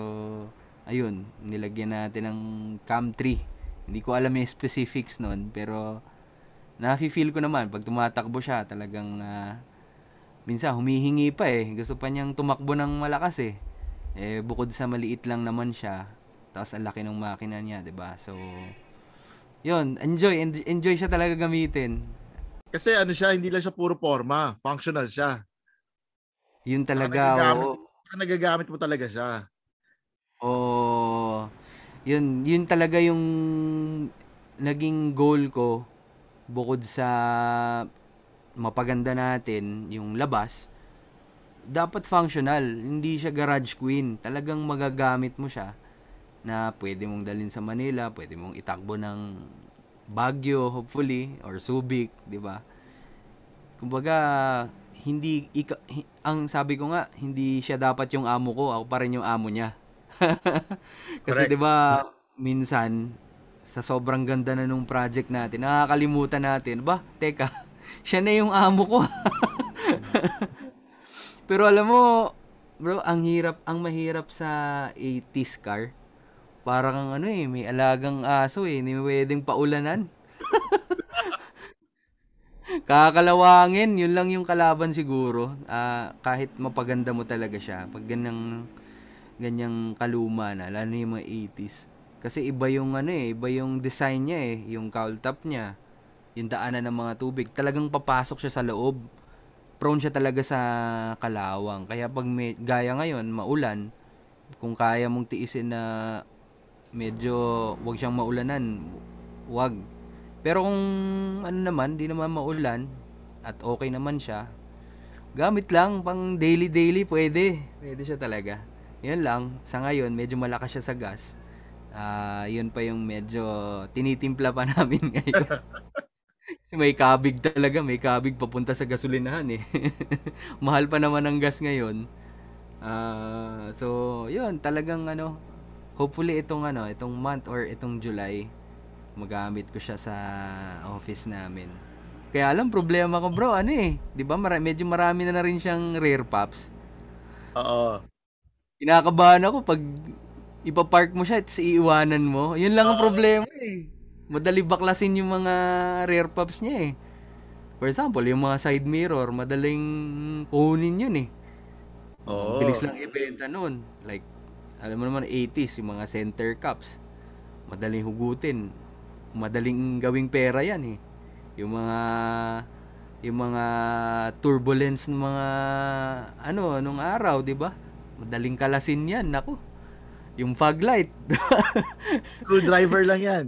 ayun, nilagyan natin ng cam 3. Hindi ko alam yung specifics nun, pero nafi-feel ko naman pag tumatakbo siya, talagang uh, minsan humihingi pa eh. Gusto pa niyang tumakbo ng malakas eh. Eh bukod sa maliit lang naman siya, tapos ang laki ng makina niya, 'di ba? So, 'yun, enjoy enjoy siya talaga gamitin. Kasi ano siya, hindi lang siya puro forma, functional siya. Yun talaga, nagagamit, oo. nagagamit mo talaga siya. Oo. Yun, yun talaga yung naging goal ko bukod sa mapaganda natin yung labas. Dapat functional, hindi siya garage queen. Talagang magagamit mo siya na pwede mong dalhin sa Manila, pwede mong itakbo ng Baguio hopefully or Subic, 'di ba? Kumbaga hindi ika, ang sabi ko nga, hindi siya dapat yung amo ko, ako pa rin yung amo niya. Kasi 'di ba minsan sa sobrang ganda na nung project natin, nakakalimutan natin, ba, teka, siya na yung amo ko. Pero alam mo, bro, ang hirap, ang mahirap sa 80s car Parang ano eh, may alagang aso eh, hindi pwedeng paulanan. Kakalawangin, yun lang yung kalaban siguro. Uh, kahit mapaganda mo talaga siya, pag ganyang, ganyang kaluma na, lalo yung mga 80s. Kasi iba yung ano eh, iba yung design niya eh, yung cowl top niya, yung daanan ng mga tubig, talagang papasok siya sa loob. Prone siya talaga sa kalawang. Kaya pag may, gaya ngayon, maulan, kung kaya mong tiisin na medyo wag siyang maulanan, wag. Pero kung ano naman, di naman maulan at okay naman siya, gamit lang pang daily daily pwede. Pwede siya talaga. Yan lang, sa ngayon medyo malakas siya sa gas. Uh, yun pa yung medyo tinitimpla pa namin ngayon. May kabig talaga, may kabig papunta sa gasolinahan eh. Mahal pa naman ang gas ngayon. Uh, so, yun, talagang ano, hopefully itong ano, itong month or itong July, magamit ko siya sa office namin. Kaya alam problema ko bro, ano eh, 'di ba? Mara- medyo marami na na rin siyang rear pops. Oo. Kinakabahan ako pag ipapark mo siya at iiwanan mo. Yun lang ang problema eh. Madali baklasin yung mga rear pops niya eh. For example, yung mga side mirror, madaling kunin yun eh. Oo. Bilis lang ibenta noon. Like alam mo naman 80s yung mga center cups. Madaling hugutin. Madaling gawing pera yan eh. Yung mga yung mga turbulence ng mga ano nung araw 'di ba? Madaling kalasin yan nako yung fog light. Screwdriver lang yan.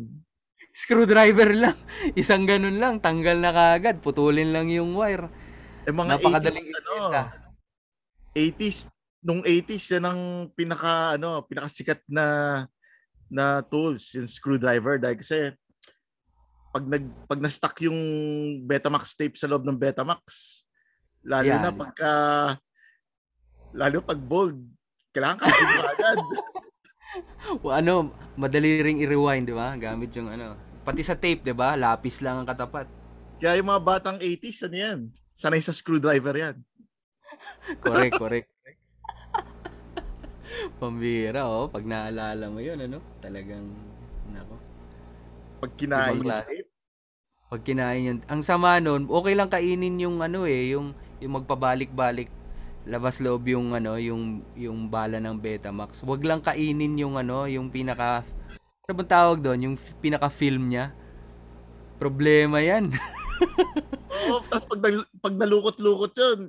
Screwdriver lang. Isang ganun lang. Tanggal na kagad putulin lang yung wire. Eh, mga napakadaling 80s, ano, 80s nung 80s yan ang pinaka ano, pinakasikat na na tools, yung screwdriver dahil kasi pag nag pag na-stuck yung Betamax tape sa loob ng Betamax, lalo Yan. na pagka lalo pag bold, kailangan kasi agad. o ano, madali ring i-rewind, di ba? Gamit yung ano, pati sa tape, di ba? Lapis lang ang katapat. Kaya yung mga batang 80s, ano yan? Sanay sa screwdriver yan. correct, correct. Pambira, oh. Pag naalala mo yun, ano? Talagang, nako. Pag kinain yung Pag kinain yun. Ang sama nun, okay lang kainin yung ano eh, yung, yung magpabalik-balik labas loob yung ano, yung yung bala ng Betamax. Huwag lang kainin yung ano, yung pinaka ano bang tawag doon, yung pinaka film niya. Problema 'yan. Oo, tapos pag, pag nalukot-lukot 'yun,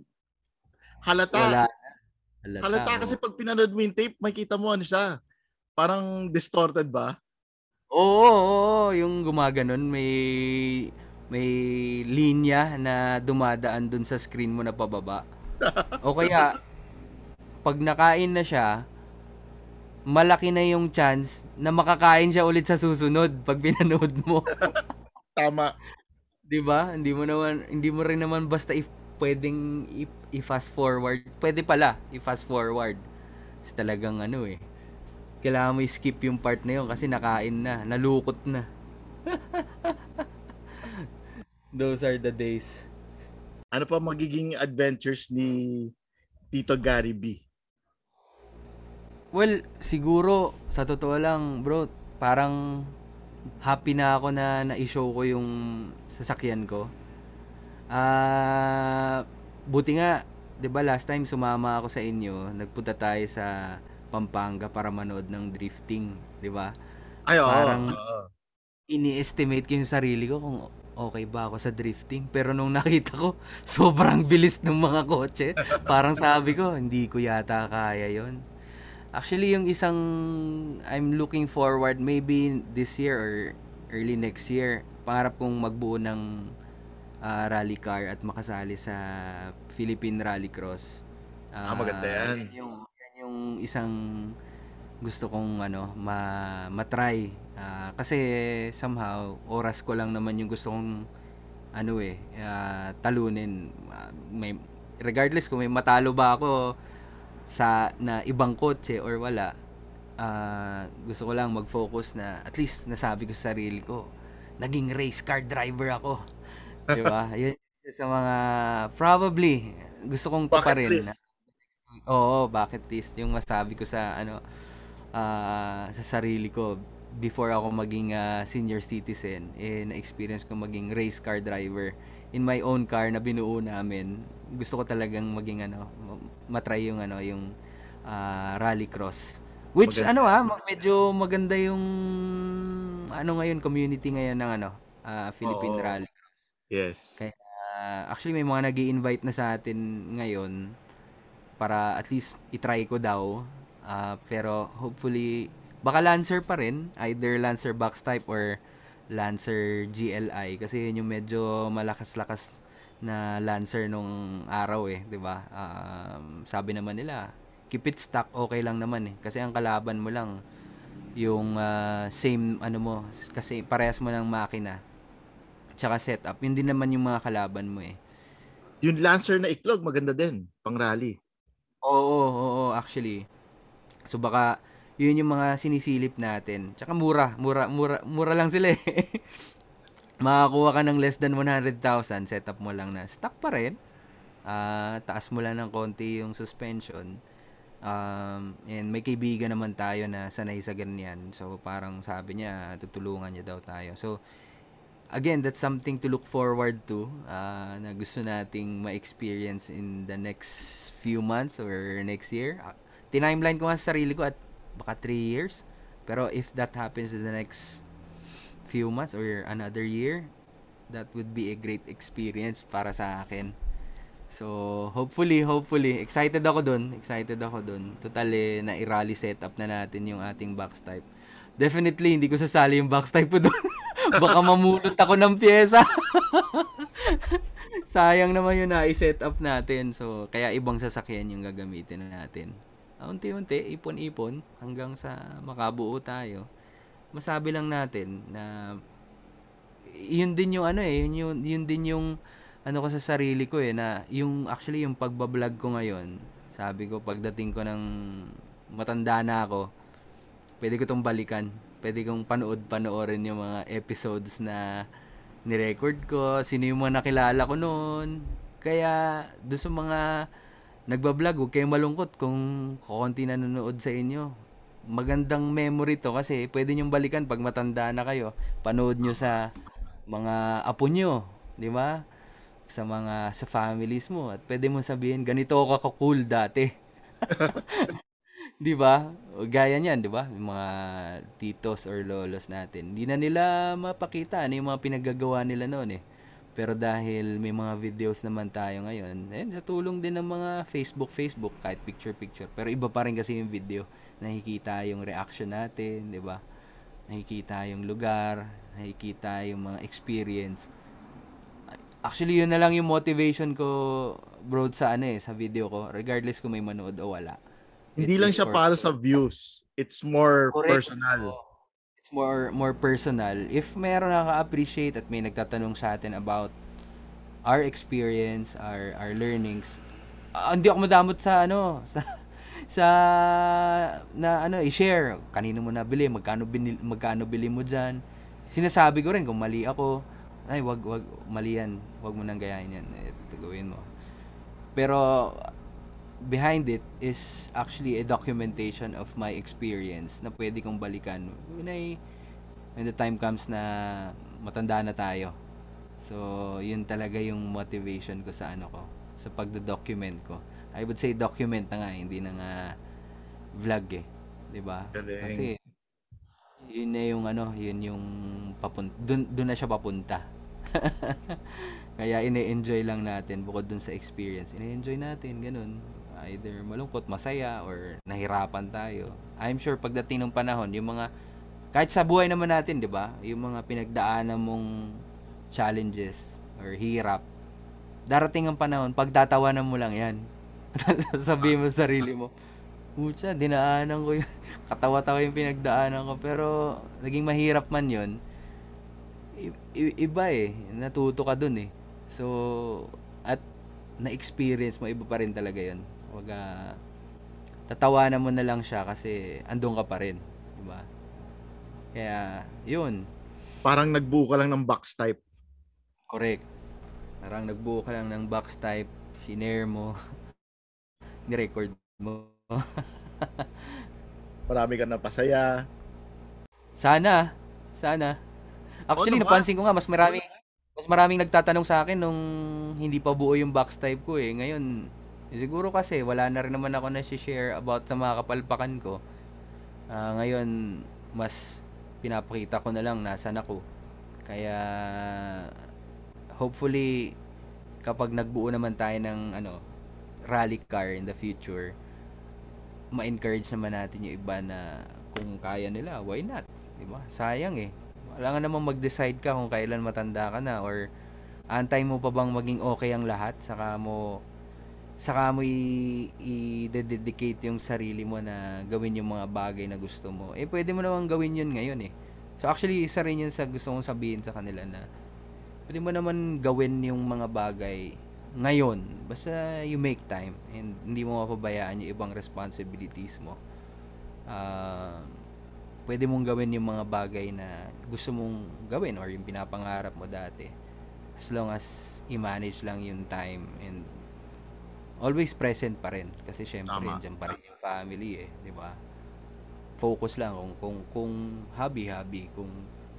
halata. Wala Halata, Halata kasi pag pinanood mo yung tape, makita mo ano siya. Parang distorted ba? Oo, oo, oo, yung gumaganon may may linya na dumadaan dun sa screen mo na pababa. o kaya pag nakain na siya, malaki na yung chance na makakain siya ulit sa susunod pag pinanood mo. Tama. 'Di ba? Hindi mo naman hindi mo rin naman basta if pwedeng i-fast forward. Pwede pala, i-fast forward. Kasi talagang ano eh. Kailangan mo i-skip yung part na yun kasi nakain na, nalukot na. Those are the days. Ano pa magiging adventures ni Tito Gary B? Well, siguro sa totoo lang, bro, parang happy na ako na na-show ko yung sasakyan ko. Ah, uh, buti nga, 'di ba last time sumama ako sa inyo, nagpunta tayo sa Pampanga para manood ng drifting, 'di ba? Ay, oo. Parang oo. ini-estimate ko yung sarili ko kung okay ba ako sa drifting. Pero nung nakita ko, sobrang bilis ng mga kotse. Parang sabi ko, hindi ko yata kaya yon. Actually, yung isang I'm looking forward maybe this year or early next year, pangarap kong magbuo ng uh, rally car at makasali sa Philippine Rallycross. Uh, ah, maganda yan. yan yung, yan yung isang gusto kong ano, ma, matry. Uh, kasi somehow, oras ko lang naman yung gusto kong ano eh, uh, talunin. Uh, may, regardless kung may matalo ba ako sa na ibang kotse or wala uh, gusto ko lang mag-focus na at least nasabi ko sa sarili ko naging race car driver ako di ba yun sa mga probably gusto kong pa rin list. oo bucket list yung masabi ko sa ano uh, sa sarili ko before ako maging uh, senior citizen eh na-experience ko maging race car driver in my own car na binuo namin gusto ko talagang maging ano matry yung ano yung uh, rallycross. Which maganda. ano ah, medyo maganda yung ano ngayon community ngayon ng ano, uh, Philippine Oo. Rallycross. Yes. Kaya actually may mga nag-i-invite na sa atin ngayon para at least i-try ko daw. Uh, pero hopefully baka Lancer pa rin, either Lancer box type or Lancer GLI kasi yun yung medyo malakas-lakas na Lancer nung araw eh, 'di ba? Um, sabi naman nila, keep it stock okay lang naman eh kasi ang kalaban mo lang yung uh, same ano mo kasi parehas mo ng makina tsaka setup yun din naman yung mga kalaban mo eh yung Lancer na iklog maganda din pang rally oo oo, oo actually so baka yun yung mga sinisilip natin tsaka mura mura mura mura lang sila eh makakuha ka ng less than 100,000, setup mo lang na stock pa rin. Uh, taas mo lang ng konti yung suspension. Um, and may kaibigan naman tayo na sanay sa ganyan. So, parang sabi niya, tutulungan niya daw tayo. So, again, that's something to look forward to uh, na gusto nating ma-experience in the next few months or next year. Uh, tinimeline ko nga sa sarili ko at baka 3 years. Pero if that happens in the next few months or another year, that would be a great experience para sa akin. So, hopefully, hopefully, excited ako dun. Excited ako dun. Total, eh, na i-rally setup na natin yung ating box type. Definitely, hindi ko sasali yung box type ko dun. Baka mamulot ako ng pyesa. Sayang naman yung na-set up natin. So, kaya ibang sasakyan yung gagamitin natin. Unti-unti, ipon-ipon, hanggang sa makabuo tayo masabi lang natin na yun din yung ano eh, yun, yun, yun din yung ano ko sa sarili ko eh na yung actually yung pagba-vlog ko ngayon, sabi ko pagdating ko ng matanda na ako, pwede ko tong balikan. Pwede kong panood-panoorin yung mga episodes na ni-record ko, sino yung mga nakilala ko noon. Kaya doon sa mga nagba-vlog, huwag kayong malungkot kung konti nanonood sa inyo magandang memory to kasi pwede nyo balikan pag matanda na kayo. Panood nyo sa mga apo nyo, di ba? Sa mga sa families mo at pwede mo sabihin ganito ako ka-cool dati. di ba? Gaya niyan, di ba? Yung mga titos or lolos natin. Hindi na nila mapakita ano yung mga pinaggagawa nila noon eh. Pero dahil may mga videos naman tayo ngayon, eh, sa tulong din ng mga Facebook, Facebook, kahit picture-picture. Pero iba pa rin kasi yung video nakikita yung reaction natin, 'di ba? Nakikita yung lugar, nakikita yung mga experience. Actually, yun na lang yung motivation ko, bro, sa ano eh, sa video ko, regardless kung may manood o wala. Hindi It's lang siya para sa views. It's more Correct. personal. It's more more personal. If meron nakaka-appreciate at may nagtatanong sa atin about our experience, our our learnings. Uh, hindi ako madamot sa ano, sa sa na ano i-share kanino mo nabili magkano binil, magkano bili mo diyan sinasabi ko rin kung mali ako ay wag wag mali yan wag mo nang gayahin yan ito gawin mo pero behind it is actually a documentation of my experience na pwede kong balikan when I when the time comes na matanda na tayo so yun talaga yung motivation ko sa ano ko sa pagdo-document ko I would say document na nga, hindi na nga vlog eh. 'Di ba? Kasi yun na yung ano, yun yung papunta dun, dun na siya papunta. Kaya ine-enjoy lang natin bukod dun sa experience. Ine-enjoy natin ganun. Either malungkot, masaya or nahirapan tayo. I'm sure pagdating ng panahon, yung mga kahit sa buhay naman natin, 'di ba? Yung mga pinagdaanan mong challenges or hirap, darating ang panahon, pagtatawanan mo lang 'yan Sabihin mo sa sarili mo, Pucha, dinaanan ko yung katawa-tawa yung pinagdaanan ko pero naging mahirap man 'yon. I- iba eh, natuto ka dun eh. So at na-experience mo iba pa rin talaga 'yon. Wag uh, tatawanan mo na lang siya kasi andun ka pa rin, di ba? Kaya 'yun. Parang nagbuo ka lang ng box type. Correct. Parang nagbuo ka lang ng box type, shinare mo. ni-record mo. Marami ka napasaya. Sana. Sana. Actually, oh, napansin ko nga, mas maraming mas maraming nagtatanong sa akin nung hindi pa buo yung box type ko eh. Ngayon, siguro kasi wala na rin naman ako na share about sa mga kapalpakan ko. Uh, ngayon, mas pinapakita ko na lang nasan ako. Kaya, hopefully, kapag nagbuo naman tayo ng ano, rally car in the future, ma-encourage naman natin yung iba na kung kaya nila, why not? Di ba? Sayang eh. Wala nga naman mag-decide ka kung kailan matanda ka na or antay mo pa bang maging okay ang lahat saka mo saka mo i-dedicate yung sarili mo na gawin yung mga bagay na gusto mo. Eh pwede mo naman gawin yun ngayon eh. So actually isa rin yun sa gusto kong sabihin sa kanila na pwede mo naman gawin yung mga bagay ngayon, basta you make time and hindi mo mapabayaan yung ibang responsibilities mo. Uh, pwede mong gawin yung mga bagay na gusto mong gawin or yung pinapangarap mo dati. As long as i-manage lang yung time and always present pa rin kasi syempre diyan pa rin yung family eh, 'di ba? Focus lang kung kung kung hobby hobby, kung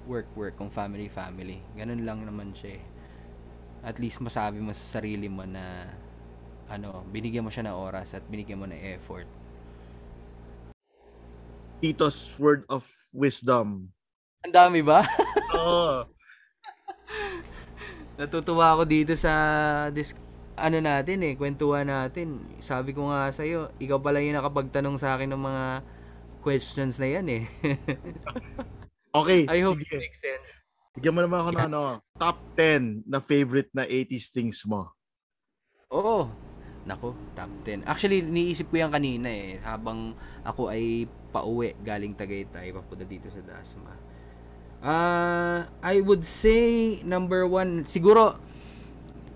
work work, kung family family. Ganun lang naman siya eh at least masabi mo sa sarili mo na ano, binigyan mo siya ng oras at binigyan mo ng effort. Tito's word of wisdom. Ang dami ba? Oo. Natutuwa ako dito sa this ano natin eh, kwentuhan natin. Sabi ko nga sa iyo, ikaw pala yung nakapagtanong sa akin ng mga questions na yan eh. okay, I hope sige. it makes sense. Bigyan mo naman ako ng ano, top 10 na favorite na 80s things mo. Oo. Nako, top 10. Actually, niisip ko yan kanina eh. Habang ako ay pauwi galing Tagaytay, papunta dito sa Dasma. Uh, I would say number one, siguro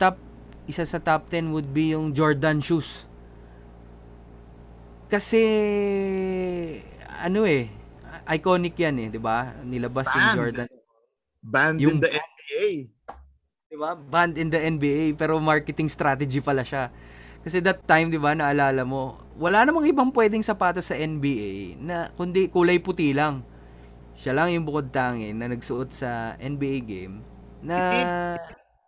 top isa sa top 10 would be yung Jordan shoes. Kasi ano eh, iconic yan eh, 'di ba? Nilabas Band. yung Jordan Banned yung, in the NBA. Di ba? Banned in the NBA pero marketing strategy pala siya. Kasi that time, di ba, naalala mo, wala namang ibang pwedeng sapatos sa NBA na kundi kulay puti lang. Siya lang yung bukod tangi na nagsuot sa NBA game na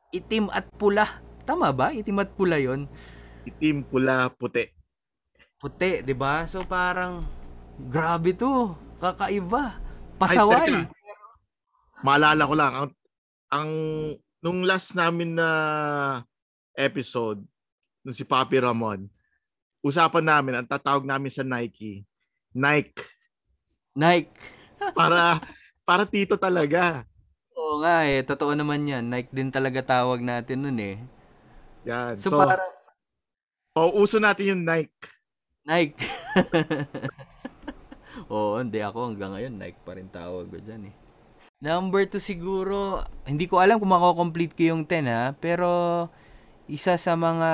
itim at pula. Tama ba? Itim at pula yon Itim, pula, puti. Puti, di ba? So parang, grabe to. Kakaiba. Pasaway. Ay, maalala ko lang ang, ang nung last namin na episode nung si Papi Ramon usapan namin ang tatawag namin sa Nike Nike Nike para para tito talaga Oo nga eh totoo naman yan Nike din talaga tawag natin nun eh yan so, so para pauuso natin yung Nike Nike Oo, hindi ako hanggang ngayon Nike pa rin tawag ko dyan eh. Number 2 siguro, hindi ko alam kung mako-complete ko yung 10 ha, pero isa sa mga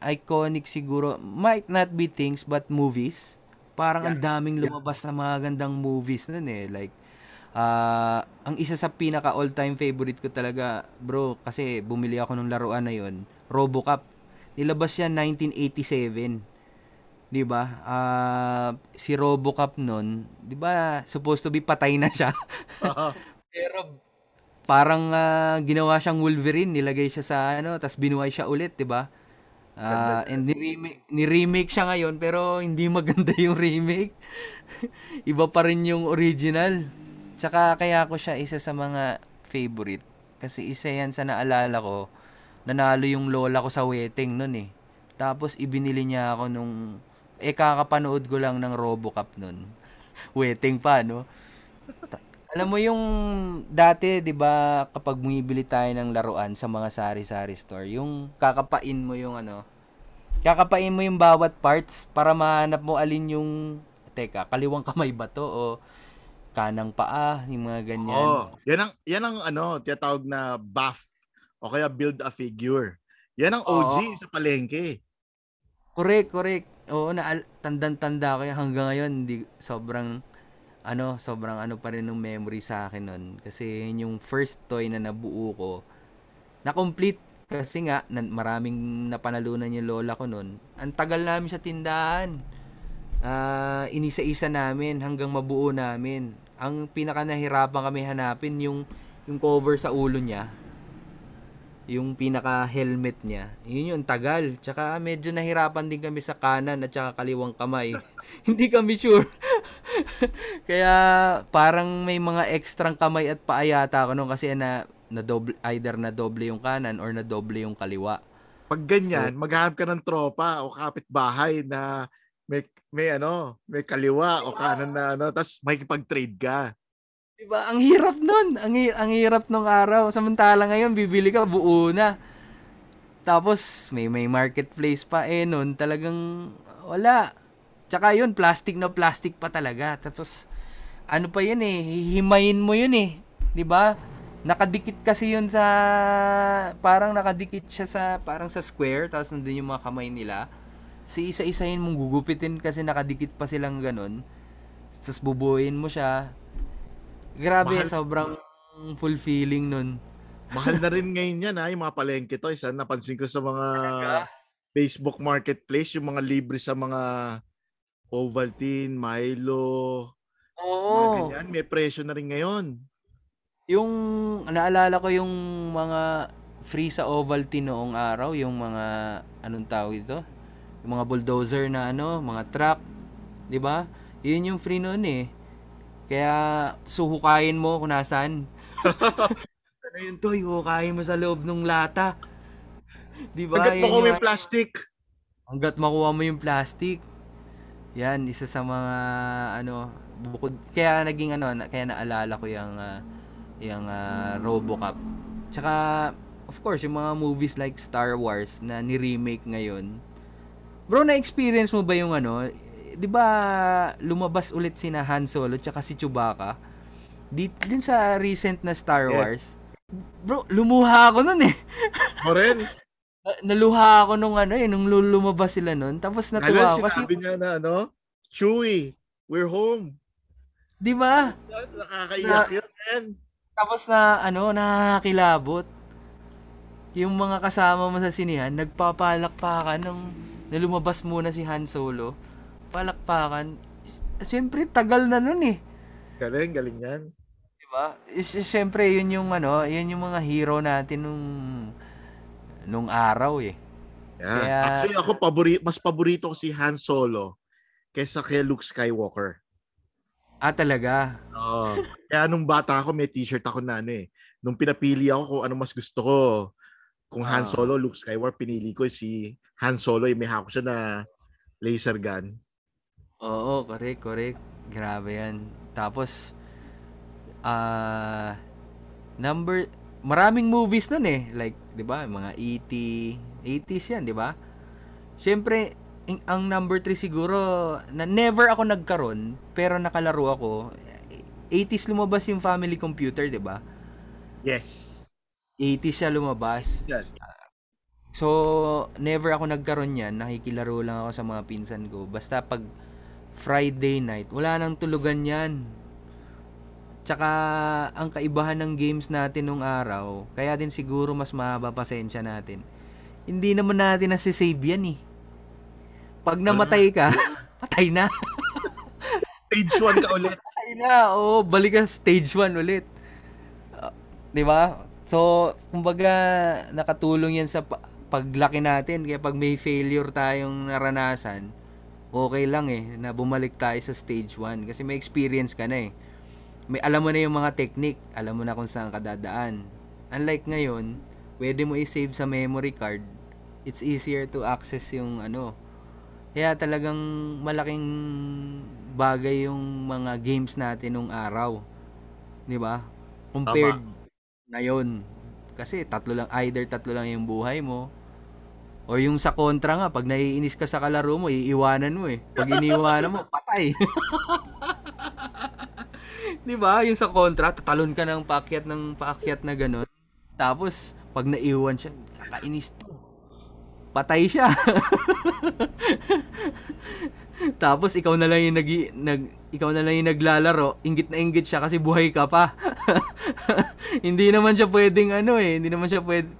iconic siguro, might not be things but movies. Parang yeah. ang daming lumabas na mga gandang movies nun eh. Like, uh, ang isa sa pinaka all-time favorite ko talaga, bro, kasi bumili ako ng laruan na yon Robocop. Nilabas yan 1987. 'di ba? Uh, si RoboCop noon, 'di ba, supposed to be patay na siya. Pero parang uh, ginawa siyang Wolverine, nilagay siya sa ano, tapos binuhay siya ulit, 'di ba? Uh, and ni-remake, ni-remake siya ngayon pero hindi maganda yung remake. Iba pa rin yung original. Tsaka kaya ko siya isa sa mga favorite. Kasi isa yan sa naalala ko. Nanalo yung lola ko sa wedding nun eh. Tapos ibinili niya ako nung eh kakapanood ko lang ng Robocop nun. Waiting pa, no? Alam mo yung dati, 'di ba, kapag bumibili tayo ng laruan sa mga sari-sari store, yung kakapain mo yung ano, kakapain mo yung bawat parts para mahanap mo alin yung teka, kaliwang kamay ba to o kanang paa, yung mga ganyan. Oh, yan ang yan ang ano, tinatawag na buff o kaya build a figure. Yan ang OG oh. sa palengke. Correct, correct. Oo, na tandang-tanda ko yan hanggang ngayon, hindi sobrang ano, sobrang ano pa rin ng memory sa akin nun. Kasi yun yung first toy na nabuo ko. Na complete kasi nga na, maraming napanalunan yung lola ko nun. Ang tagal namin sa tindahan. Uh, inisa-isa namin hanggang mabuo namin. Ang pinaka nahirapan kami hanapin yung yung cover sa ulo niya yung pinaka helmet niya. Yun yung tagal. Tsaka medyo nahirapan din kami sa kanan at saka kaliwang kamay. Hindi kami sure. Kaya parang may mga ekstrang kamay at paayata ako nung kasi na na double either na doble yung kanan or na doble yung kaliwa. Pag ganyan, so, maghanap ka ng tropa o kapitbahay na may may ano, may kaliwa o kanan na ano, tapos makikipag-trade ka. Diba? Ang hirap nun. Ang, ang hirap nung araw. Samantala ngayon, bibili ka, buo na. Tapos, may, may marketplace pa. Eh, nun, talagang wala. Tsaka yun, plastic na plastic pa talaga. Tapos, ano pa yun eh, hihimayin mo yun eh. ba? Nakadikit kasi yun sa parang nakadikit siya sa parang sa square tapos nandoon yung mga kamay nila. Si isa-isahin mong gugupitin kasi nakadikit pa silang ganun. Tapos bubuuin mo siya. Grabe, Mahal. sobrang fulfilling nun. Mahal na rin ngayon yan ha, yung mga palengke to. Isa napansin ko sa mga Facebook Marketplace, yung mga libre sa mga Ovaltine, Milo, Oo. mga ganyan. May presyo na rin ngayon. Yung naalala ko yung mga free sa Ovaltine noong araw, yung mga anong tawag ito? Yung mga bulldozer na ano, mga truck, 'di ba? Yun yung free noon eh. Kaya suhukayin mo kung nasaan. ano yun, Toy? Hukayin mo sa loob ng lata. Di ba? Hanggat makuha mo yung plastic. Hanggat makuha mo yung plastic. Yan, isa sa mga ano, bukod kaya naging ano, kaya naalala ko yung uh, yung uh, RoboCop. Tsaka of course, yung mga movies like Star Wars na ni-remake ngayon. Bro, na-experience mo ba yung ano, 'di ba lumabas ulit sina Han Solo tsaka si Chewbacca? Di, din sa recent na Star Wars. Bro, lumuha ako noon eh. Mo rin. Naluha ako nung ano eh, nung lumabas sila noon. Tapos natuwa ako kasi sabi niya na ano, Chewie, we're home. 'Di ba? Nakakaiyak na, yun, Tapos na ano, nakakilabot. Yung mga kasama mo sa sinihan, nagpapalakpakan nung nalumabas muna si Han Solo palakpakan. Siyempre, tagal na nun eh. Galing, galing yan. Diba? Siyempre, yun yung ano, yun yung mga hero natin nung nung araw eh. Yeah. Kaya, Actually, ako pabori, mas paborito ko si Han Solo kaysa kay Luke Skywalker. Ah, talaga? Oo. Uh, kaya nung bata ako, may t-shirt ako na ano eh. Nung pinapili ako kung ano mas gusto ko, kung Han ah. Solo, Luke Skywalker, pinili ko si Han Solo. Eh, may hako siya na laser gun. Oo, correct, correct. Grabe yan. Tapos, ah, uh, number, maraming movies nun eh. Like, di ba, mga E.T., 80s yan, di ba? Siyempre, ang number 3 siguro, na never ako nagkaroon, pero nakalaro ako, 80s lumabas yung family computer, 'di ba? Yes. 80s siya lumabas. Yes. So, never ako nagkaroon yan. Nakikilaro lang ako sa mga pinsan ko. Basta pag Friday night, wala nang tulugan yan. Tsaka, ang kaibahan ng games natin nung araw, kaya din siguro mas mahaba pasensya natin. Hindi naman natin nasisave yan eh. Pag namatay ka, patay na. stage 1 ka ulit. Patay na, oo. balik ka stage 1 ulit. Uh, di ba? So, kumbaga, nakatulong yan sa paglaki natin. Kaya pag may failure tayong naranasan, okay lang eh, na bumalik tayo sa stage 1. Kasi may experience ka na eh. May alam mo na yung mga technique, alam mo na kung saan ka dadaan. Unlike ngayon, pwede mo i-save sa memory card. It's easier to access yung ano. Kaya talagang malaking bagay yung mga games natin nung araw. 'Di ba? Compared Tama. ngayon. Kasi tatlo lang either tatlo lang yung buhay mo o yung sa kontra nga, pag naiinis ka sa kalaro mo, iiwanan mo eh. Pag iniwanan mo, patay. 'Di ba? Yung sa kontra, tatalon ka ng paakyat ng paakyat na ganun. Tapos pag naiwan siya, kakainis to. Patay siya. Tapos ikaw na lang yung nag, nag ikaw na lang yung naglalaro, inggit na inggit siya kasi buhay ka pa. hindi naman siya pwedeng ano eh, hindi naman siya pwede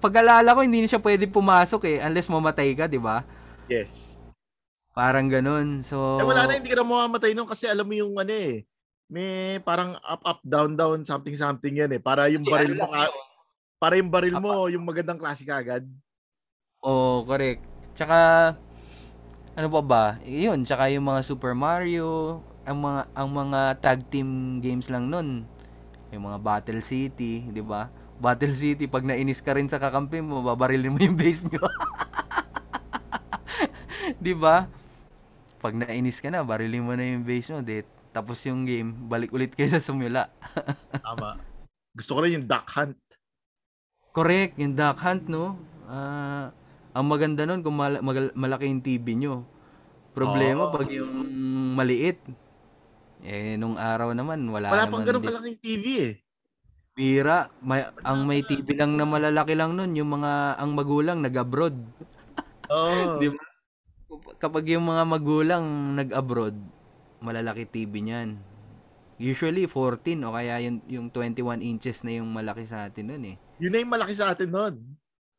pag-alala ko, hindi na siya pwede pumasok eh, unless mamatay ka, di ba? Yes. Parang ganun. So... Eh, wala na, hindi ka na mamamatay nun kasi alam mo yung ano eh, may parang up, up, down, down, something, something yan eh. Para yung baril mo, ka, para yung baril mo, yung magandang klase kagad. Oo, oh, correct. Tsaka, ano pa ba? Yun, tsaka yung mga Super Mario, ang mga ang mga tag team games lang nun. Yung mga Battle City, 'di ba? Battle City, pag nainis ka rin sa kakampi mo, babarilin mo yung base nyo. di ba? Pag nainis ka na, barilin mo na yung base mo. Di, tapos yung game, balik ulit kayo sa sumula. Tama. Gusto ko rin yung duck hunt. Correct, yung duck hunt, no? Uh, ang maganda nun kung mal- mal- malaki yung TV nyo. Problema oh. pag yung maliit. Eh, nung araw naman, wala, wala naman. Wala pang ganun kalaking TV eh. Bira, may, ang may TV lang na malalaki lang nun, yung mga, ang magulang nag-abroad. Oo. Oh. Di ba? Kapag yung mga magulang nag-abroad, malalaki TV niyan. Usually 14 o kaya yung, yung 21 inches na yung malaki sa atin nun eh. Yun na yung malaki sa atin nun.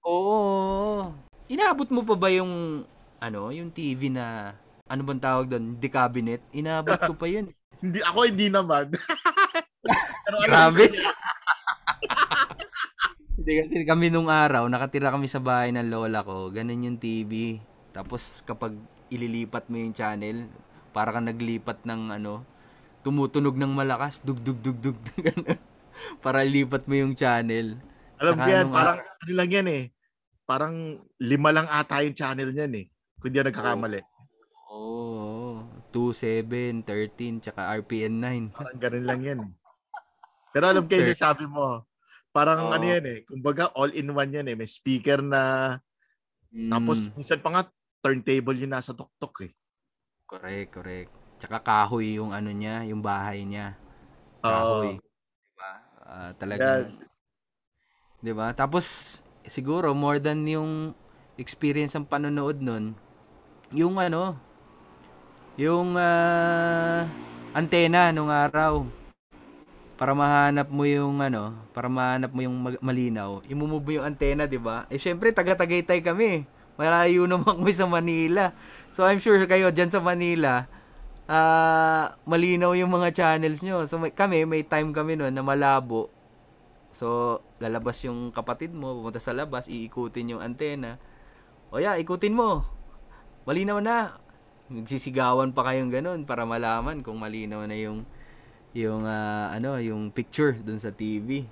Oo. Inaabot mo pa ba yung ano, yung TV na ano bang tawag doon? The cabinet? Inaabot ko pa yun. hindi ako hindi naman. Pero Grabe. Hindi kasi kami nung araw, nakatira kami sa bahay ng lola ko, ganun yung TV. Tapos kapag ililipat mo yung channel, para kang naglipat ng ano, tumutunog ng malakas, dug dug dug dug ganun. para ilipat mo yung channel. Alam mo yan, parang ano lang yan eh. Parang lima lang ata yung channel niyan eh. Kung di nagkakamali. Oo. Oh, 2, 7, 13, tsaka RPN 9. Parang ganun lang yan. Pero alam kayo, sabi mo, Parang oh. ano yan eh. Kumbaga all-in-one yan eh. May speaker na mm. tapos minsan pa nga turntable yung nasa tuktok eh. Correct, correct. Tsaka kahoy yung ano niya, yung bahay niya. Kahoy. Oh. Diba? Uh, talagang yes. 'Di ba? Tapos siguro more than yung experience ng panonood nun, yung ano, yung uh, antena nung araw para mahanap mo yung ano, para mahanap mo yung malinaw, imumove mo yung antena, 'di ba? Eh syempre taga-Tagaytay kami. Malayo naman kami sa Manila. So I'm sure kayo diyan sa Manila, uh, malinaw yung mga channels nyo. So may, kami, may time kami noon na malabo. So lalabas yung kapatid mo, pumunta sa labas, iikutin yung antena. O yeah, ikutin mo. Malinaw na. Magsisigawan pa kayong ganun para malaman kung malinaw na yung yung uh, ano, yung picture dun sa TV.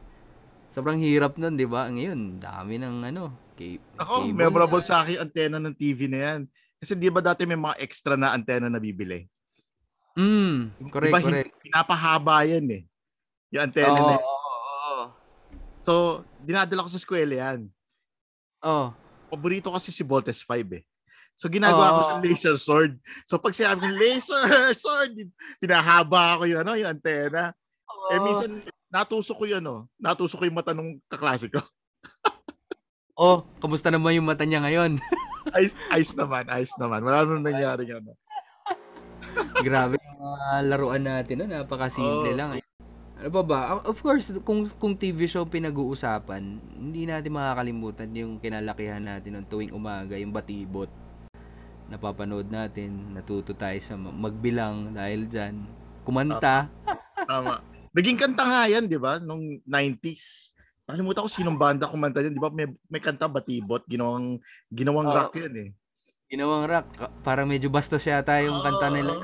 Sobrang hirap nun, 'di ba? Ngayon, dami ng ano, cable. Ako, memorable na. sa akin antena ng TV na 'yan. Kasi 'di ba dati may mga extra na antena na bibili? Mm, correct, diba, correct. Pinapahaba 'yan eh. Yung antena oh, na. Oo, oh, oh. So, dinadala ko sa eskwela 'yan. Oh. Paborito kasi si Voltes 5 eh. So ginagawa ko siyang laser sword. So pag sinabi ko laser sword, pinahaba ako yung ano, yung antena. Oh. Eh minsan natusok ko yun, oh. Natusok ko yung mata ng kaklase ko. oh, kamusta naman yung mata niya ngayon? ayos, ayos naman, ayos naman. Wala nang nangyari ano. Grabe yung uh, laruan natin, no? napakasimple oh. lang. Eh. Ano ba ba? Of course, kung kung TV show pinag-uusapan, hindi natin makakalimutan yung kinalakihan natin ng tuwing umaga, yung batibot. Napapanood natin, natuto tayo sa magbilang dahil diyan. Kumanta. Tama. Naging kanta nga yan, di ba? Nung 90s. Nakalimutan ko sinong banda kumanta yan. Di ba may, may kanta Batibot? Ginawang, ginawang oh. rock yan eh. Ginawang rock. Parang medyo bastos yata yung oh. kanta nila.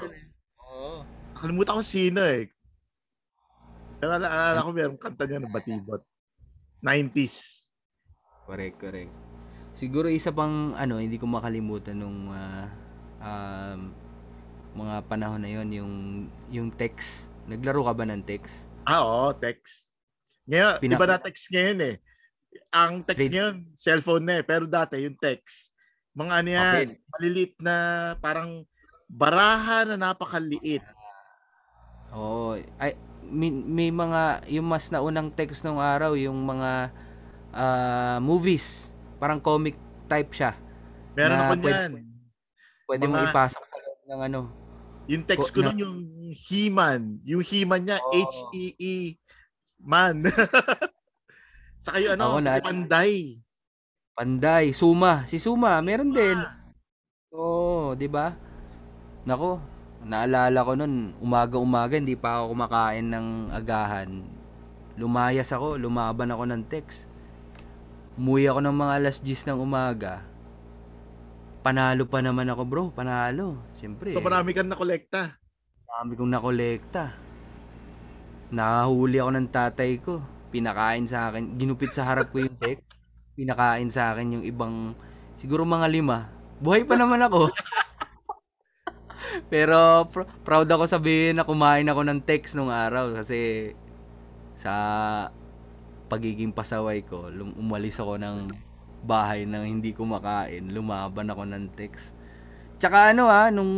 Oo. Oh. Nakalimutan ko sino eh. Pero naalala ko meron kanta niya ng Batibot. 90s. Correct, correct. Siguro isa pang ano, hindi ko makalimutan nung uh, um, mga panahon na yon yung yung text. Naglaro ka ba ng text? Ah, oo, text. Ngayon, Pinak- iba na text ngayon eh. Ang text Trade. ngayon, cellphone na eh. Pero dati, yung text. Mga ano yan, okay. maliliit na parang baraha na napakaliit. Oo. Ay, may, may mga yung mas naunang text nung araw yung mga uh, movies parang comic type siya. Meron ako niyan. Pwede mga, mo ipasok sa loob ng ano yung text ko, nun yung He-Man. Yung He-Man niya oh. H-E-E man. Saka yung ano na, Panday. Panday Suma. Si Suma meron din. Oh di ba? Nako Naalala ko nun, umaga-umaga hindi pa ako kumakain ng agahan. Lumayas ako, lumaban ako ng text. Umuwi ako ng mga alas 10 ng umaga. Panalo pa naman ako bro, panalo. Siyempre. So marami kang nakolekta? Marami kong nakolekta. Nakahuli ako ng tatay ko. Pinakain sa akin, ginupit sa harap ko yung text. Pinakain sa akin yung ibang, siguro mga lima. Buhay pa naman ako. Pero pr- proud ako sabihin na kumain ako ng text nung araw kasi sa pagiging pasaway ko, lum- umalis ako ng bahay nang hindi ko makain, lumaban ako ng text. Tsaka ano ha, nung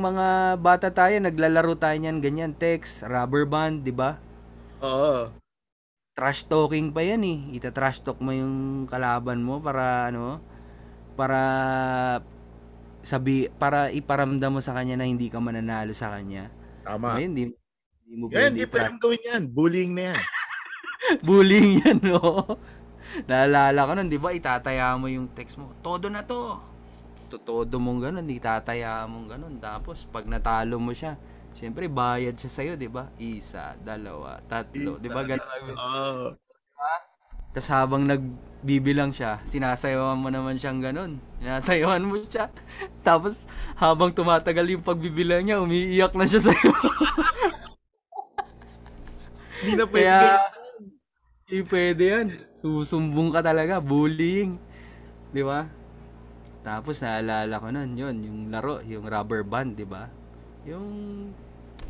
mga bata tayo, naglalaro tayo niyan, ganyan, text, rubber band, di ba? Oo. Trash talking pa yan eh. Ita trash talk mo yung kalaban mo para ano, para sabi para iparamdam mo sa kanya na hindi ka mananalo sa kanya. Tama. Ngayon, hindi, hindi mo yan, hindi pa gawin yan. Bullying na yan. Bullying yan, no? Naalala ko nun, di ba, itataya mo yung text mo, todo na to. Todo mong ganun, itataya mong ganun. Tapos, pag natalo mo siya, siyempre, bayad siya sa'yo, di ba? Isa, dalawa, tatlo, di ba? Ganun. Oo. Uh, diba? Tapos habang nag bibilang siya, sinasayawan mo naman siyang ganun. Sinasayawan mo siya. Tapos, habang tumatagal yung pagbibilang niya, umiiyak na siya sa'yo. Hindi na pwede. Kaya, hindi pwede yan. Susumbong ka talaga, bullying. Di ba? Tapos, naalala ko nun, yun, yung laro, yung rubber band, di ba? Yung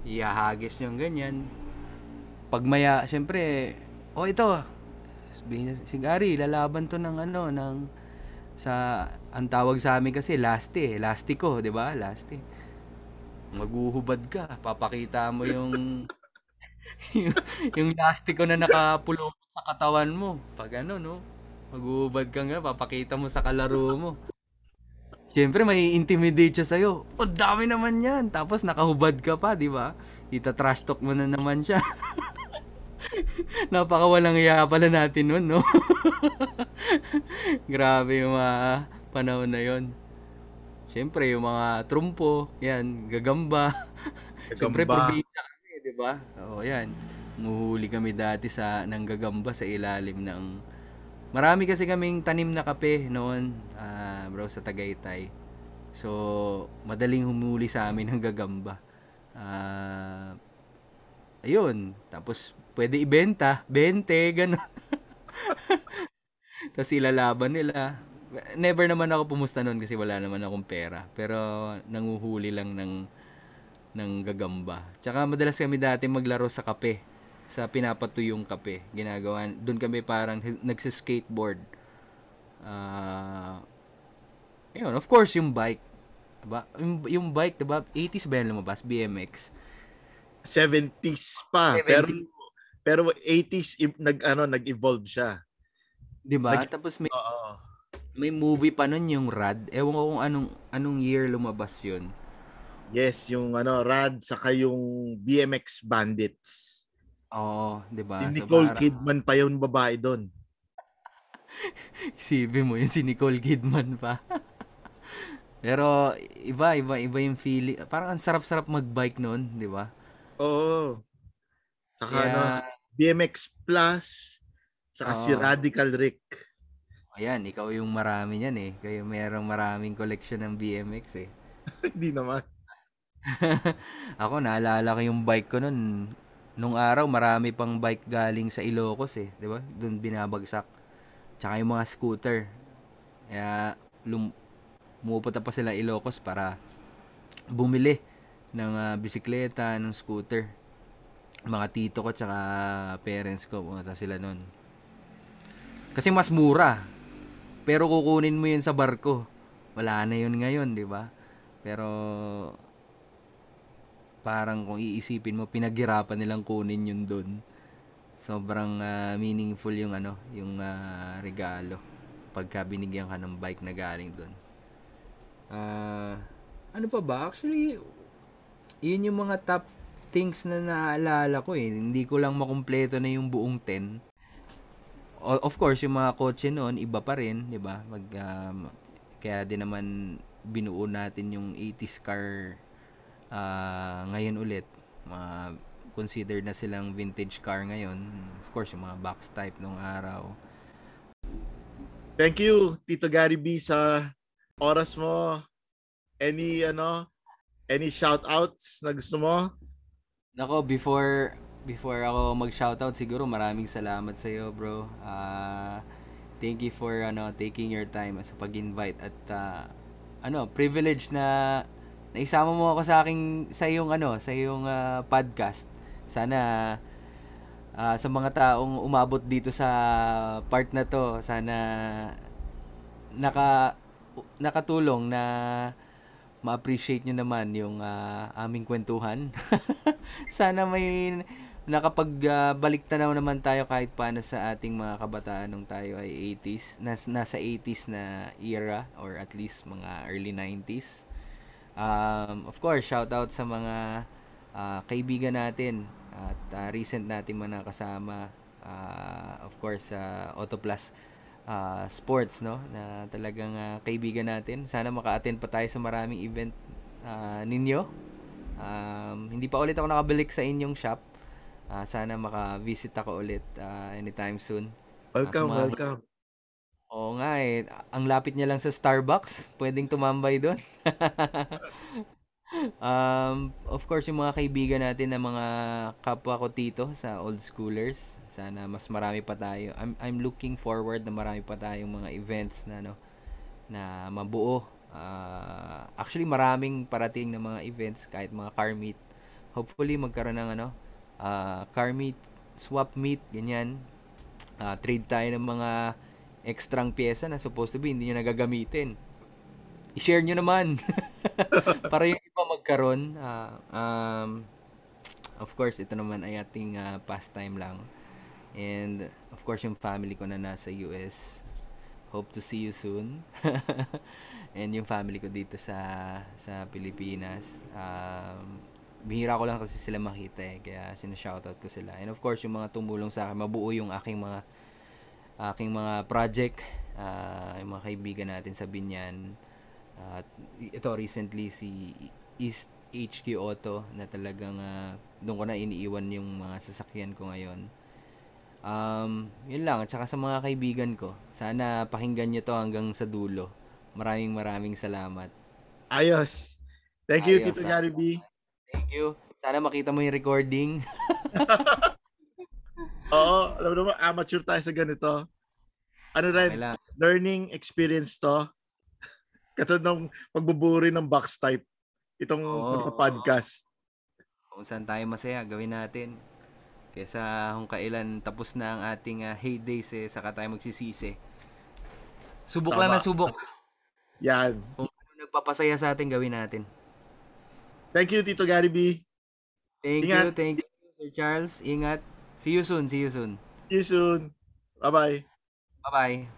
ihahagis yung ganyan. Pag maya, syempre, oh ito, Sabihin si Gary, lalaban to ng ano, ng sa ang tawag sa amin kasi lasti, eh, lastiko, 'di ba? Lasti. Maguhubad ka, papakita mo yung yung, yung lastiko na nakapulong sa katawan mo. Pag ano, no? Maguhubad ka nga, papakita mo sa kalaro mo. Siyempre, may intimidate siya sa'yo. O, dami naman yan. Tapos, nakahubad ka pa, di ba? Ita-trash talk mo na naman siya. Napaka walang iya pala natin nun, no? Grabe yung mga panahon na yon. Siyempre, yung mga trumpo, yan, gagamba. gagamba. Siyempre, probinsya kami, di ba? Oo, yan. Muhuli kami dati sa ng gagamba sa ilalim ng Marami kasi kaming tanim na kape noon, uh, bro, sa Tagaytay. So, madaling humuli sa amin ng gagamba. Uh, ayun, tapos pwede ibenta, 20, gano'n. Tapos ilalaban nila. Never naman ako pumusta noon kasi wala naman akong pera. Pero nanguhuli lang ng ng gagamba. Tsaka madalas kami dati maglaro sa kape. Sa pinapatuyong kape. Ginagawa. Doon kami parang nagsa-skateboard. Uh, Ayun, of course, yung bike. Diba? Yung, yung bike, diba? 80s ba yan lumabas? BMX. 70s pa. 70. Pero pero 80s nag ano nag-evolve siya. 'Di ba? Nag- Tapos may Oo. May movie pa nun yung Rad. Ewan ko kung anong anong year lumabas 'yun. Yes, yung ano Rad saka yung BMX Bandits. Oo, 'di ba? Si Nicole so. Kidman pa yung babae doon. Sibi mo yun si Nicole Kidman pa. Pero iba iba iba yung feeling. Parang ang sarap-sarap mag-bike noon, 'di ba? Oo. Saka yeah. ano, BMX Plus, saka Oo. si Radical Rick. Ayan, ikaw yung marami niyan eh. Kayo merong maraming collection ng BMX eh. Hindi naman. Ako naalala ko yung bike ko noon. Nung araw marami pang bike galing sa Ilocos eh, 'di ba? Doon binabagsak. Tsaka yung mga scooter. Kaya lum pumupunta pa sila Ilocos para bumili ng uh, bisikleta, ng scooter. Mga tito ko tsaka parents ko, pumunta sila noon. Kasi mas mura. Pero kukunin mo yun sa barko. Wala na yun ngayon, di ba? Pero parang kung iisipin mo, pinaghirapan nilang kunin yun doon. Sobrang uh, meaningful yung ano, yung uh, regalo pagka binigyan ka ng bike na galing doon. Uh, ano pa ba? Actually, yun yung mga top things na naalala ko eh. Hindi ko lang makumpleto na yung buong 10. O, of course, yung mga kotse noon, iba pa rin, di ba? Mag, um, kaya din naman binuo natin yung 80s car uh, ngayon ulit. Mga considered na silang vintage car ngayon. Of course, yung mga box type nung araw. Thank you, Tito Gary B, sa oras mo. Any, ano, Any shout outs na gusto mo? Nako, before before ako mag-shoutout siguro maraming salamat sa iyo, bro. Uh, thank you for ano taking your time sa pag-invite at uh, ano, privilege na naisama mo ako sa aking sa iyong ano, sa iyong uh, podcast. Sana uh, sa mga taong umabot dito sa part na to, sana naka nakatulong na ma-appreciate nyo naman yung uh, aming kwentuhan. Sana may nakapagbalik uh, tanaw naman tayo kahit paano sa ating mga kabataan nung tayo ay 80s, nas, nasa 80s na era or at least mga early 90s. Um, of course, shout out sa mga uh, kaibigan natin at uh, recent natin mga kasama. Uh, of course, sa uh, Autoplus uh, sports no na talagang uh, kaibigan natin. Sana maka-attend pa tayo sa maraming event uh, ninyo. Um, hindi pa ulit ako nakabalik sa inyong shop. Uh, sana maka-visit ako ulit uh, anytime soon. Welcome, uh, welcome. Oo nga eh. Ang lapit niya lang sa Starbucks. Pwedeng tumambay doon. um, of course, yung mga kaibigan natin na mga kapwa ko tito sa old schoolers. Sana mas marami pa tayo. I'm, I'm looking forward na marami pa tayong mga events na no na mabuo. Uh, actually, maraming parating na mga events kahit mga car meet. Hopefully, magkaroon ng ano, uh, car meet, swap meet, ganyan. Uh, trade tayo ng mga extrang pyesa na supposed to be hindi nyo nagagamitin i-share nyo naman. Para yung iba magkaroon. Uh, um, of course, ito naman ay ating uh, pastime lang. And, of course, yung family ko na nasa US. Hope to see you soon. And yung family ko dito sa sa Pilipinas. Um, bihira ko lang kasi sila makita eh. Kaya sinashoutout ko sila. And of course, yung mga tumulong sa akin, mabuo yung aking mga aking mga project. Uh, yung mga kaibigan natin sa Binyan at ito recently si East HQ Auto na talagang uh, doon ko na iniiwan yung mga sasakyan ko ngayon. Um, yun lang. At saka sa mga kaibigan ko, sana pakinggan nyo to hanggang sa dulo. Maraming maraming salamat. Ayos. Thank you, Ayos, Tito Gary B. Thank you. Sana makita mo yung recording. Oo, alam mo naman, amateur tayo sa ganito. Ano rin, okay learning experience to. Katulad ng pagbuburi ng box type. Itong oh, podcast. Kung saan tayo masaya, gawin natin. Kesa kung kailan tapos na ang ating uh, heydays eh, saka tayo magsisisi. Subok Tama. lang na subok. Yan. Kung ano nagpapasaya sa atin, gawin natin. Thank you, Tito Gary B. Thank Ingat. you, thank you, Sir Charles. Ingat. See you soon, see you soon. See you soon. Bye-bye. Bye-bye.